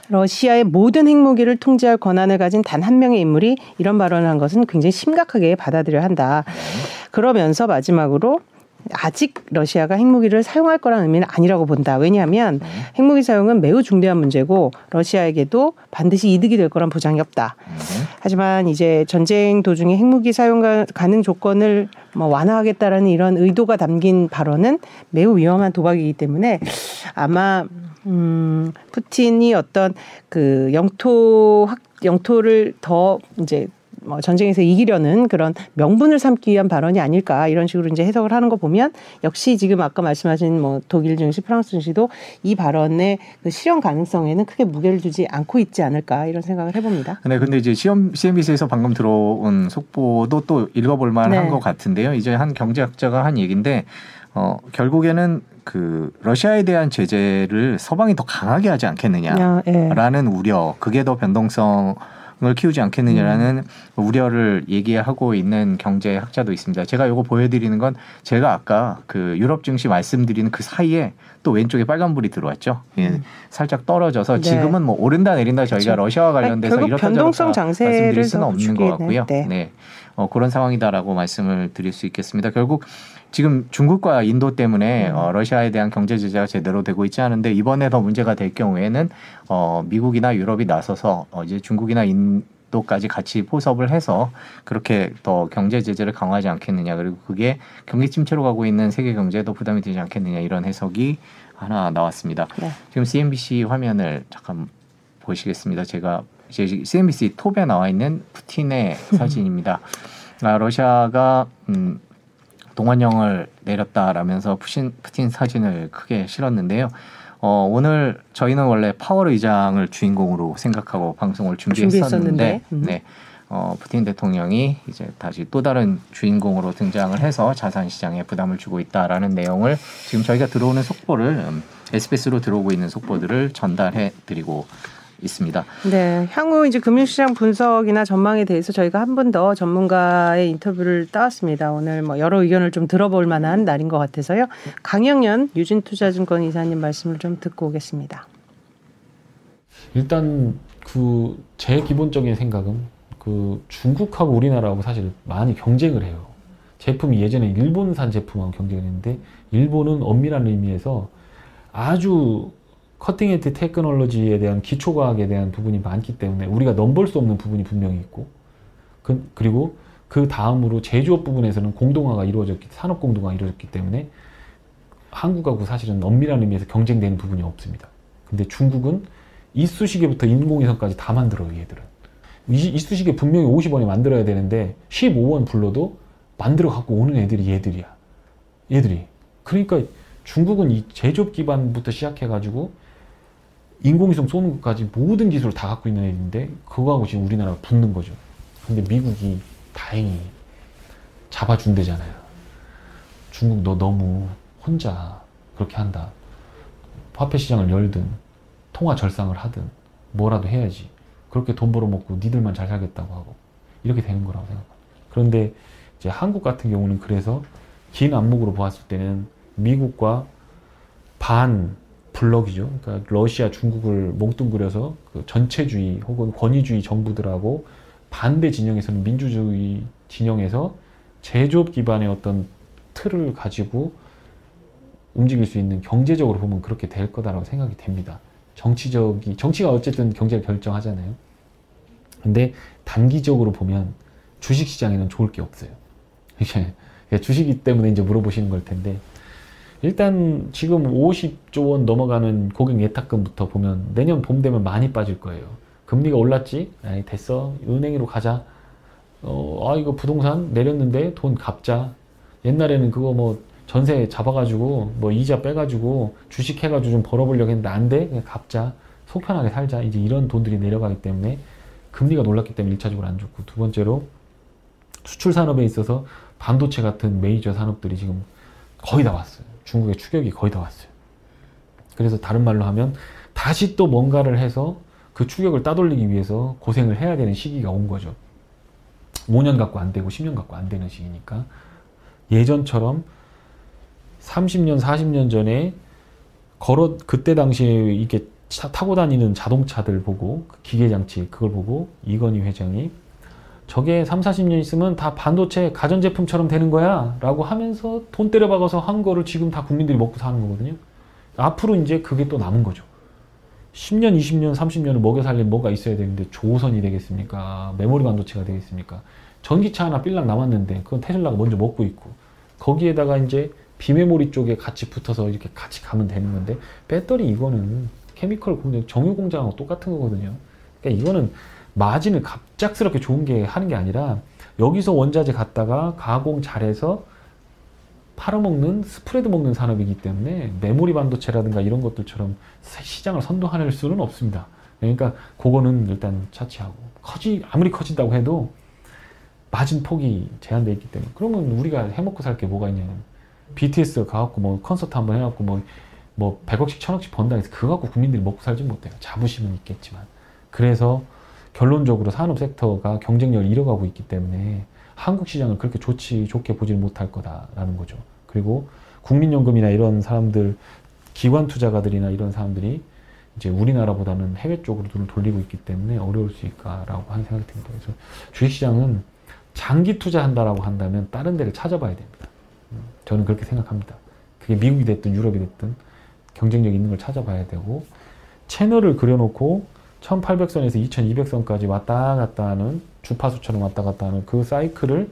러시아의 모든 핵무기를 통제할 권한을 가진 단 한 명의 인물이 이런 발언을 한 것은 굉장히 심각하게 받아들여야 한다. 그러면서 마지막으로 아직 러시아가 핵무기를 사용할 거라는 의미는 아니라고 본다. 왜냐하면 네. 핵무기 사용은 매우 중대한 문제고 러시아에게도 반드시 이득이 될 거란 보장이 없다. 네. 하지만 이제 전쟁 도중에 핵무기 사용 가- 가능 조건을 뭐 완화하겠다라는 이런 의도가 담긴 발언은 매우 위험한 도박이기 때문에 아마 음 푸틴이 어떤 그 영토 확 영토를 더 이제 뭐 전쟁에서 이기려는 그런 명분을 삼기 위한 발언이 아닐까 이런 식으로 이제 해석을 하는 거 보면 역시 지금 아까 말씀하신 뭐 독일 증시, 프랑스 증시도 이 발언의 그 실현 가능성에는 크게 무게를 두지 않고 있지 않을까 이런 생각을 해봅니다. 네, 근데 이제 시험 CNBC에서 방금 들어온 속보도 또 읽어볼 만한 네. 것 같은데요. 이제 한 경제학자가 한 얘기인데 어, 결국에는 그 러시아에 대한 제재를 서방이 더 강하게 하지 않겠느냐라는 야, 예. 우려, 그게 더 변동성 을 키우지 않겠느냐라는 음. 우려를 얘기하고 있는 경제학자도 있습니다. 제가 이거 보여드리는 건 제가 아까 그 유럽 증시 말씀드리는 그 사이에 또 왼쪽에 빨간불이 들어왔죠. 예, 살짝 떨어져서 네. 지금은 뭐 오른다 내린다 저희가 그렇죠. 러시아와 관련돼서 결국 이렇다 변동성 장세를 말씀드릴 수는 더 없는 것 같고요. 네. 네. 어, 그런 상황이다라고 말씀을 드릴 수 있겠습니다. 결국 지금 중국과 인도 때문에 음. 어, 러시아에 대한 경제 제재가 제대로 되고 있지 않은데 이번에 더 문제가 될 경우에는 어, 미국이나 유럽이 나서서 어, 이제 중국이나 인도까지 같이 포섭을 해서 그렇게 더 경제 제재를 강화하지 않겠느냐 그리고 그게 경기 침체로 가고 있는 세계 경제에 더 부담이 되지 않겠느냐 이런 해석이 하나 나왔습니다. 네. 지금 CNBC 화면을 잠깐 보시겠습니다. 제가 이제 CNBC 톱에 나와 있는 푸틴의 사진입니다. 아, 러시아가 음, 동원령을 내렸다라면서 푸신, 푸틴 사진을 크게 실었는데요. 어, 오늘 저희는 원래 파월 의장을 주인공으로 생각하고 방송을 준비했었는데, 준비했었는데, 음. 네. 어, 푸틴 대통령이 이제 다시 또 다른 주인공으로 등장을 해서 자산 시장에 부담을 주고 있다라는 내용을 지금 저희가 들어오는 속보를 음, SBS로 들어오고 있는 속보들을 전달해 드리고 있습니다. 네, 향후 이제 금융시장 분석이나 전망에 대해서 저희가 한 번 더 전문가의 인터뷰를 따왔습니다. 오늘 뭐 여러 의견을 좀 들어볼 만한 날인 것 같아서요. 강영연 유진투자증권 이사님 말씀을 좀 듣고 오겠습니다. 일단 그 제 기본적인 생각은 그 중국하고 우리나라하고 사실 많이 경쟁을 해요. 제품이 예전에 일본산 제품하고 경쟁을 했는데 일본은 엄밀한 의미에서 아주 커팅 에드 테크놀로지에 대한 기초 과학에 대한 부분이 많기 때문에 우리가 넘볼 수 없는 부분이 분명히 있고 그, 그리고 그 다음으로 제조업 부분에서는 공동화가 이루어졌기 산업 공동화가 이루어졌기 때문에 한국하고 사실은 엄밀한 의미에서 경쟁되는 부분이 없습니다. 근데 중국은 이쑤시개부터 인공위성까지 다 만들어요, 얘들은. 이, 이쑤시개 분명히 50원에 만들어야 되는데 15원 불러도 만들어 갖고 오는 애들이 얘들이야. 얘들이. 그러니까 중국은 이 제조업 기반부터 시작해 가지고 인공위성 쏘는 것까지 모든 기술을 다 갖고 있는 애인데 그거하고 지금 우리나라가 붙는 거죠. 근데 미국이 다행히 잡아준대잖아요. 중국 너 너무 혼자 그렇게 한다. 화폐 시장을 열든 통화 절상을 하든 뭐라도 해야지. 그렇게 돈 벌어먹고 니들만 잘 살겠다고 하고 이렇게 되는 거라고 생각합니다. 그런데 이제 한국 같은 경우는 그래서 긴 안목으로 보았을 때는 미국과 반 블럭이죠. 그러니까 러시아, 중국을 몽뚱그려서 그 전체주의 혹은 권위주의 정부들하고 반대 진영에서는 민주주의 진영에서 제조업 기반의 어떤 틀을 가지고 움직일 수 있는 경제적으로 보면 그렇게 될 거다라고 생각이 됩니다. 정치적이 정치가 어쨌든 경제를 결정하잖아요. 근데 단기적으로 보면 주식 시장에는 좋을 게 없어요. 주식이 때문에 이제 물어보시는 걸 텐데 일단 지금 50조 원 넘어가는 고객 예탁금부터 보면 내년 봄 되면 많이 빠질 거예요. 금리가 올랐지? 아이 됐어. 은행으로 가자. 어, 아 이거 부동산 내렸는데 돈 갚자. 옛날에는 그거 뭐 전세 잡아가지고 뭐 이자 빼가지고 주식 해가지고 좀 벌어보려고 했는데 안 돼? 그냥 갚자. 속 편하게 살자. 이제 이런 돈들이 내려가기 때문에 금리가 놀랐기 때문에 일차적으로 안 좋고 두 번째로 수출 산업에 있어서 반도체 같은 메이저 산업들이 지금 거의 다 왔어요. 중국의 추격이 거의 다 왔어요. 그래서 다른 말로 하면 다시 또 뭔가를 해서 그 추격을 따돌리기 위해서 고생을 해야 되는 시기가 온 거죠. 5년 갖고 안 되고 10년 갖고 안 되는 시기니까 예전처럼 30년, 40년 전에 걸어 그때 당시에 이렇게 차, 타고 다니는 자동차들 보고 그 기계 장치 그걸 보고 이건희 회장이 저게 3, 40년 있으면 다 반도체 가전제품처럼 되는 거야 라고 하면서 돈 때려 박아서 한 거를 지금 다 국민들이 먹고 사는 거거든요. 앞으로 이제 그게 또 남은 거죠. 10년, 20년, 30년을 먹여 살릴 뭐가 있어야 되는데 조선이 되겠습니까? 메모리 반도체가 되겠습니까? 전기차 하나 삘랑 남았는데 그건 테슬라가 먼저 먹고 있고 거기에다가 이제 비메모리 쪽에 같이 붙어서 이렇게 같이 가면 되는 건데 배터리 이거는 케미컬 공장, 정유 공장하고 똑같은 거거든요. 그러니까 이거는 마진을 갑작스럽게 좋은 게 하는 게 아니라 여기서 원자재 갖다가 가공 잘해서 팔아먹는 스프레드 먹는 산업이기 때문에 메모리 반도체라든가 이런 것들처럼 시장을 선도할 수는 없습니다. 그러니까 그거는 일단 차치하고 커지 아무리 커진다고 해도 마진 폭이 제한되어 있기 때문에 그러면 우리가 해먹고 살 게 뭐가 있냐면 BTS 가갖고 뭐 콘서트 한번 해갖고 뭐, 뭐 100억씩 1000억씩 번다 해서 그거 갖고 국민들이 먹고 살지 못해요. 자부심은 있겠지만. 그래서 결론적으로 산업 섹터가 경쟁력을 잃어가고 있기 때문에 한국 시장을 그렇게 좋지 좋게 보지는 못할 거다라는 거죠. 그리고 국민연금이나 이런 사람들 기관 투자가들이나 이런 사람들이 이제 우리나라보다는 해외 쪽으로 눈을 돌리고 있기 때문에 어려울 수 있을까라고 하는 생각이 듭니다. 그래서 주식시장은 장기 투자한다라고 한다면 다른 데를 찾아봐야 됩니다. 음, 저는 그렇게 생각합니다. 그게 미국이 됐든 유럽이 됐든 경쟁력 있는 걸 찾아봐야 되고 채널을 그려놓고 1800선에서 2200선까지 왔다 갔다 하는 주파수처럼 왔다 갔다 하는 그 사이클을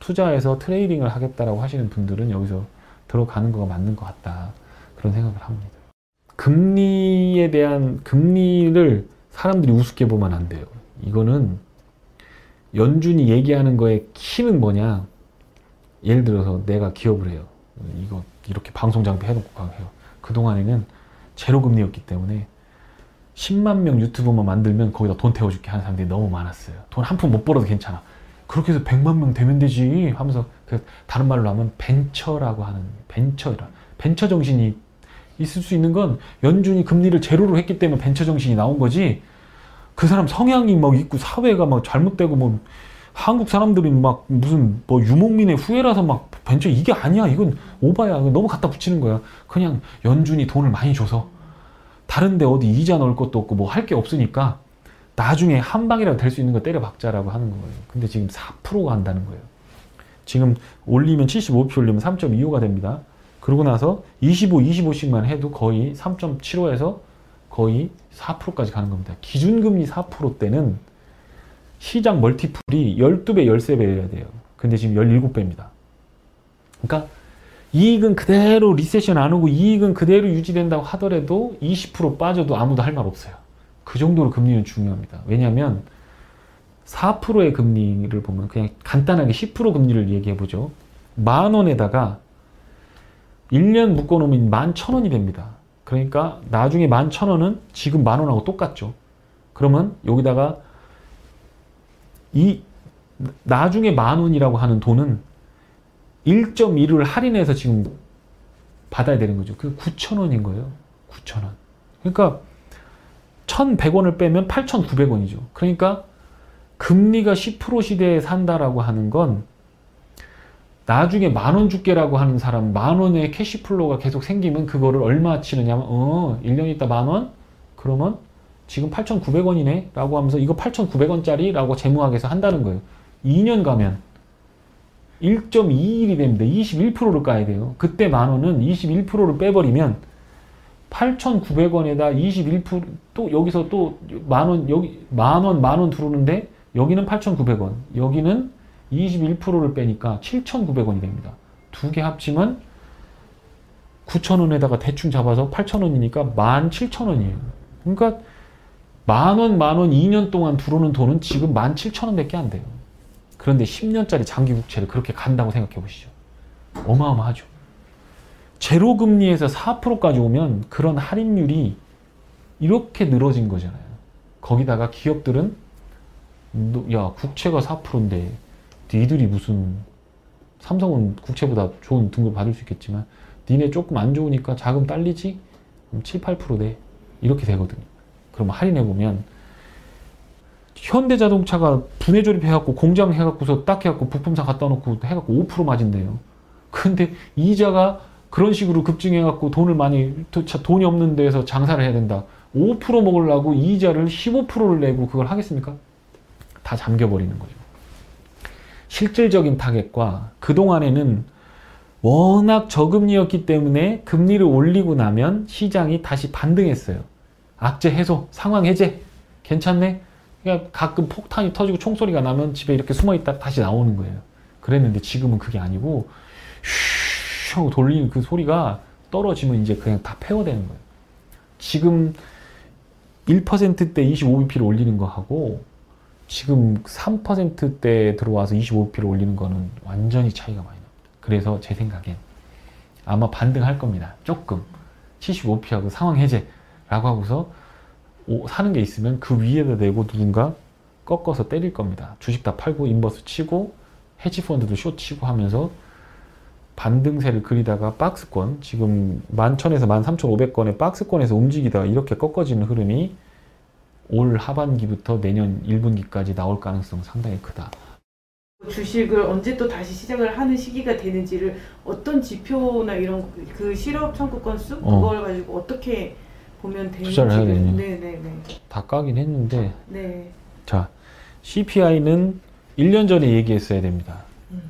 투자해서 트레이딩을 하겠다라고 하시는 분들은 여기서 들어가는 거가 맞는 것 같다. 그런 생각을 합니다. 금리에 대한 금리를 사람들이 우습게 보면 안 돼요. 이거는 연준이 얘기하는 거에 키는 뭐냐? 예를 들어서 내가 기업을 해요. 이거 이렇게 방송 장비 해놓고 해요. 그동안에는 제로 금리였기 때문에 10만 명 유튜버만 만들면 거기다 돈 태워줄게 하는 사람들이 너무 많았어요. 돈 한 푼 못 벌어도 괜찮아. 그렇게 해서 100만 명 되면 되지 하면서 그 다른 말로 하면 벤처라고 하는 벤처라 벤처 정신이 있을 수 있는 건 연준이 금리를 제로로 했기 때문에 벤처 정신이 나온 거지. 그 사람 성향이 막 있고 사회가 막 잘못되고 뭐 한국 사람들이 막 무슨 뭐 유목민의 후예라서 막 벤처 이게 아니야. 이건 오바야. 너무 갖다 붙이는 거야. 그냥 연준이 돈을 많이 줘서 다른데 어디 이자 넣을 것도 없고 뭐 할 게 없으니까 나중에 한 방이라도 될 수 있는 거 때려 박자라고 하는 거예요. 근데 지금 4%가 한다는 거예요. 지금 올리면 75표 올리면 3.25가 됩니다. 그러고 나서 25, 25씩만 해도 거의 3.75에서 거의 4%까지 가는 겁니다. 기준금리 4%대는 시장 멀티플이 12배, 13배여야 돼요. 근데 지금 17배입니다. 그러니까 이익은 그대로 리세션 안 오고 이익은 그대로 유지된다고 하더라도 20% 빠져도 아무도 할 말 없어요. 그 정도로 금리는 중요합니다. 왜냐하면 4%의 금리를 보면 그냥 간단하게 10% 금리를 얘기해 보죠. 만 원에다가 1년 묶어놓으면 만 천 원이 됩니다. 그러니까 나중에 만 천 원은 지금 만 원하고 똑같죠. 그러면 여기다가 이 나중에 만 원이라고 하는 돈은 1.1을 할인해서 지금 받아야 되는 거죠. 그 9천 원인 거예요. 9천 원. 그러니까 1,100원을 빼면 8,900원이죠. 그러니까 금리가 10% 시대에 산다라고 하는 건 나중에 만 원 줄게라고 하는 사람 만 원의 cash flow가 계속 생기면 그거를 얼마 치느냐면 어 1년 있다 만 원? 그러면 지금 8,900원이네 라고 하면서 이거 8,900원짜리 라고 재무학에서 한다는 거예요. 2년 가면 1.21이 됩니다. 21%를 까야 돼요. 그때 만 원은 21%를 빼버리면 8,900원에다 21%또 여기서 또 만원 여기 만원 만원 들어오는데 여기는 8,900원 여기는 21%를 빼니까 7,900원이 됩니다. 두 개 합치면 9,000원에다가 대충 잡아서 8,000원이니까 17,000원이에요. 그러니까 만 원, 만원 2년 동안 들어오는 돈은 지금 17,000원밖에 안 돼요. 그런데 10년짜리 장기 국채를 그렇게 간다고 생각해 보시죠. 어마어마하죠. 제로 금리에서 4%까지 오면 그런 할인율이 이렇게 늘어진 거잖아요. 거기다가 기업들은 너- 야 국채가 4%인데 니들이 무슨 삼성은 국채보다 좋은 등급 받을 수 있겠지만 니네 조금 안 좋으니까 자금 딸리지? 그럼 7, 8%돼. 이렇게 되거든요. 그럼 할인해 보면 현대자동차가 분해 조립해갖고 공장 해갖고서 딱 해갖고 부품사 갖다 놓고 해갖고 5% 맞은대요. 근데 이자가 그런 식으로 급증해갖고 돈을 많이 돈이 없는 데서 장사를 해야 된다. 5% 먹으려고 이자를 15%를 내고 그걸 하겠습니까? 다 잠겨버리는 거죠. 실질적인 타겟과 그동안에는 워낙 저금리였기 때문에 금리를 올리고 나면 시장이 다시 반등했어요. 악재 해소, 상황 해제, 괜찮네? 그러니까 가끔 폭탄이 터지고 총소리가 나면 집에 이렇게 숨어 있다 다시 나오는 거예요. 그랬는데 지금은 그게 아니고 슈 하고 돌리는 그 소리가 떨어지면 이제 그냥 다 폐허되는 거예요. 지금 1%대 25bp를 올리는 거 하고 지금 3%대 들어와서 25bp를 올리는 거는 완전히 차이가 많이 납니다. 그래서 제 생각엔 아마 반등할 겁니다. 조금 75p하고 상황 해제라고 하고서 오- 사는 게 있으면 그 위에다 내고 누군가 꺾어서 때릴 겁니다. 주식 다 팔고 인버스 치고 헤지 펀드도 쇼 치고 하면서 반등세를 그리다가 박스권 지금 11,000에서 13,500건의 박스권에서 움직이다가 이렇게 꺾어지는 흐름이 올 하반기부터 내년 1분기까지 나올 가능성 상당히 크다. 주식을 언제 또 다시 시작을 하는 시기가 되는지를 어떤 지표나 이런 그 실업 청구 건수 어. 그걸 가지고 어떻게 보면 투자를 해야 되냐. 네네네 다 까긴 했는데 네. 자 CPI는 1년 전에 얘기했어야 됩니다. 음.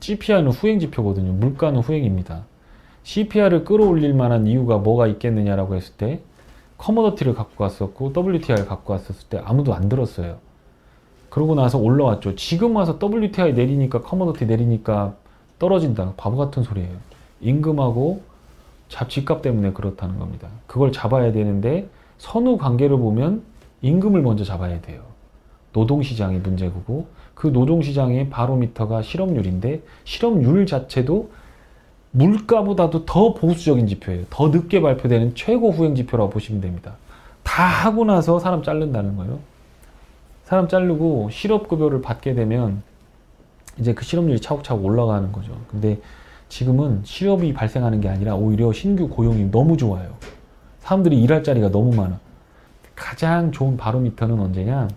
CPI는 후행 지표거든요. 물가는 후행입니다. CPI를 끌어올릴 만한 이유가 뭐가 있겠느냐라고 했을 때 커머더티를 갖고 왔었고 WTI를 갖고 왔었을 때 아무도 안 들었어요. 그러고 나서 올라왔죠. 지금 와서 WTI 내리니까 커머더티 내리니까 떨어진다. 바보 같은 소리예요. 임금하고 잡지값 때문에 그렇다는 겁니다. 그걸 잡아야 되는데 선후 관계를 보면 임금을 먼저 잡아야 돼요. 노동시장의 문제고 그 노동시장의 바로미터가 실업률인데 실업률 자체도 물가보다도 더 보수적인 지표예요. 더 늦게 발표되는 최고 후행 지표라고 보시면 됩니다. 다 하고 나서 사람 자른다는 거예요. 사람 자르고 실업급여를 받게 되면 이제 그 실업률이 차곡차곡 올라가는 거죠. 근데 지금은 실업이 발생하는 게 아니라 오히려 신규 고용이 너무 좋아요. 사람들이 일할 자리가 너무 많아. 가장 좋은 바로미터는 언제냐?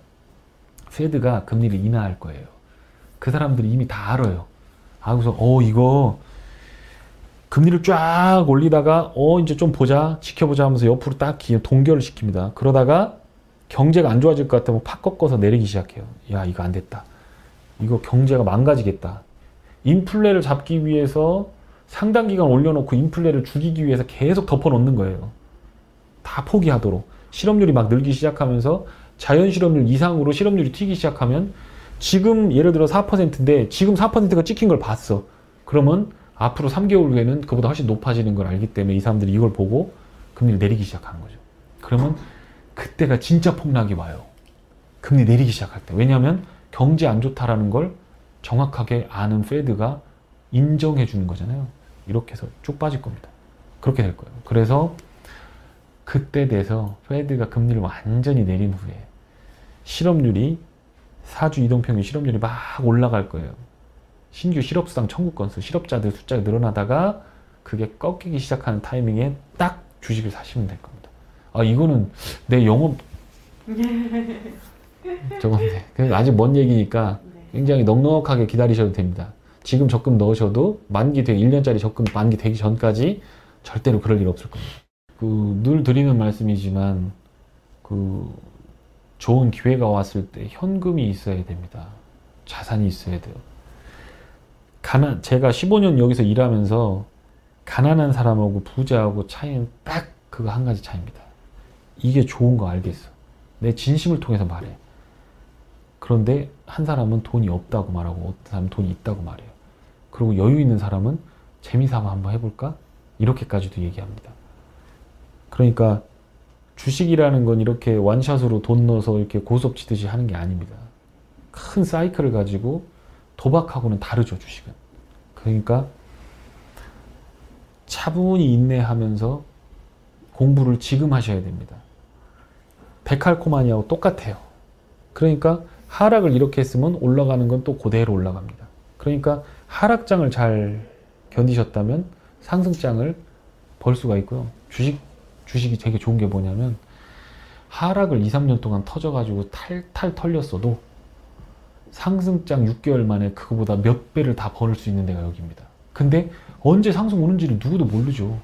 페드가 금리를 인하할 거예요. 그 사람들이 이미 다 알아요. 아, 그래서, 어, 이거, 금리를 쫙 올리다가, 어, 이제 좀 보자, 지켜보자 하면서 옆으로 딱 기- 동결을 시킵니다. 그러다가 경제가 안 좋아질 것 같으면 팍 꺾어서 내리기 시작해요. 야, 이거 안 됐다. 이거 경제가 망가지겠다. 인플레를 잡기 위해서 상당 기간 올려놓고 인플레를 죽이기 위해서 계속 덮어 놓는 거예요. 다 포기하도록 실업률이 막 늘기 시작하면서 자연 실업률 이상으로 실업률이 튀기 시작하면 지금 예를 들어 4%인데 지금 4%가 찍힌 걸 봤어. 그러면 앞으로 3개월 후에는 그보다 훨씬 높아지는 걸 알기 때문에 이 사람들이 이걸 보고 금리를 내리기 시작하는 거죠. 그러면 그때가 진짜 폭락이 와요. 금리 내리기 시작할 때. 왜냐하면 경제 안 좋다라는 걸 정확하게 아는 페드가 인정해 주는 거잖아요. 이렇게 해서 쭉 빠질 겁니다. 그렇게 될 거예요. 그래서 그때 돼서 페드가 금리를 완전히 내린 후에 실업률이 사주 이동평균 실업률이 막 올라갈 거예요. 신규 실업수당 청구 건수, 실업자들 숫자가 늘어나다가 그게 꺾이기 시작하는 타이밍에 딱 주식을 사시면 될 겁니다. 아 이거는 내 영업 저건데 그래서 아직 먼 얘기니까 굉장히 넉넉하게 기다리셔도 됩니다. 지금 적금 넣으셔도 만기 되기 1년짜리 적금 만기 되기 전까지 절대로 그럴 일 없을 겁니다. 그 늘 드리는 말씀이지만 그 좋은 기회가 왔을 때 현금이 있어야 됩니다. 자산이 있어야 돼요. 가난 제가 15년 여기서 일하면서 가난한 사람하고 부자하고 차이는 딱 그거 한 가지 차이입니다. 이게 좋은 거 알겠어. 내 진심을 통해서 말해. 그런데 한 사람은 돈이 없다고 말하고 어떤 사람은 돈이 있다고 말해요. 그리고 여유 있는 사람은 재미삼아 한번 해볼까? 이렇게까지도 얘기합니다. 그러니까 주식이라는 건 이렇게 완샷으로 돈 넣어서 이렇게 고스톱 치듯이 하는 게 아닙니다. 큰 사이클을 가지고 도박하고는 다르죠, 주식은. 그러니까 차분히 인내하면서 공부를 지금 하셔야 됩니다. 데칼코마니하고 똑같아요. 그러니까 하락을 이렇게 했으면 올라가는 건 또 그대로 올라갑니다. 그러니까 하락장을 잘 견디셨다면 상승장을 벌 수가 있고요. 주식 주식이 되게 좋은 게 뭐냐면 하락을 2, 3년 동안 터져가지고 탈탈 털렸어도 상승장 6개월 만에 그거보다 몇 배를 다 벌을 수 있는 데가 여기입니다. 근데 언제 상승 오는지는 누구도 모르죠.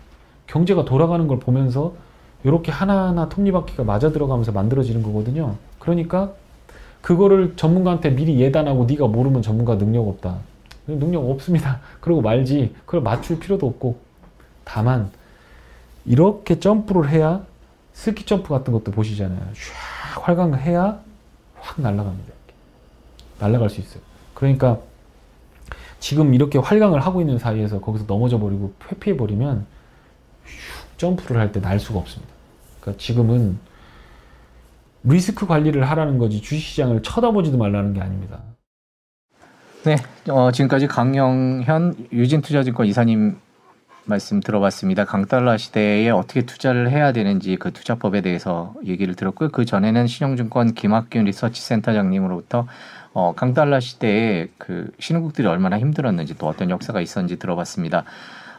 경제가 돌아가는 걸 보면서 이렇게 하나하나 톱니바퀴가 맞아 들어가면서 만들어지는 거거든요. 그러니까 그거를 전문가한테 미리 예단하고 네가 모르면 전문가 능력 없다. 능력 없습니다. 그러고 말지. 그걸 맞출 필요도 없고. 다만 이렇게 점프를 해야 스키 점프 같은 것도 보시잖아요. 샥 활강해야 확 날아갑니다. 날아갈 수 있어요. 그러니까 지금 이렇게 활강을 하고 있는 사이에서 거기서 넘어져 버리고 회피해 버리면 점프를 할 때 날 수가 없습니다. 그러니까 지금은 리스크 관리를 하라는 거지 주식시장을 쳐다보지도 말라는 게 아닙니다. 네, 어, 지금까지 강영현 유진투자증권 이사님 말씀 들어봤습니다. 강달러 시대에 어떻게 투자를 해야 되는지 그 투자법에 대해서 얘기를 들었고요. 그 전에는 신용증권 김학균 리서치센터장님으로부터 어, 강달러 시대에 그 신흥국들이 얼마나 힘들었는지 또 어떤 역사가 있었는지 들어봤습니다.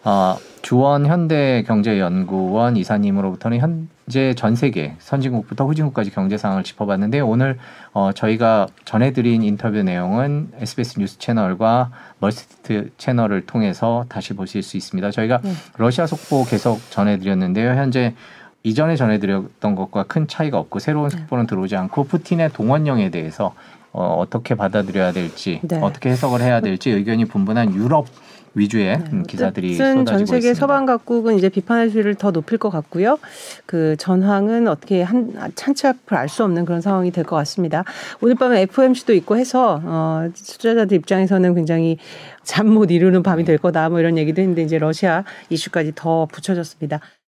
어, 주원 현대경제연구원 이사님으로부터는 현재 전 세계 선진국부터 후진국까지 경제 상황을 짚어봤는데 오늘 어, 저희가 전해드린 인터뷰 내용은 SBS 뉴스 채널과 멀스트 채널을 통해서 다시 보실 수 있습니다. 저희가 네. 러시아 속보 계속 전해드렸는데요. 현재 이전에 전해드렸던 것과 큰 차이가 없고 새로운 속보는 들어오지 않고 푸틴의 동원령에 대해서 어, 어떻게 받아들여야 될지 네. 어떻게 해석을 해야 될지 의견이 분분한 유럽 위주의 음, 기사들이 어쨌든 전 쏟아지고 세계 있습니다. 서방 각국은 이제 비판의 수위를 더 높일 것 같고요. 그 전황은 어떻게 한 찬치 앞을 알 수 없는 그런 상황이 될 것 같습니다. 오늘 밤에 FOMC도 있고 해서 어, 투자자들 입장에서는 굉장히 잠 못 이루는 밤이 될 거다 뭐 이런 얘기도 했는데 이제 러시아 이슈까지 더 붙여졌습니다.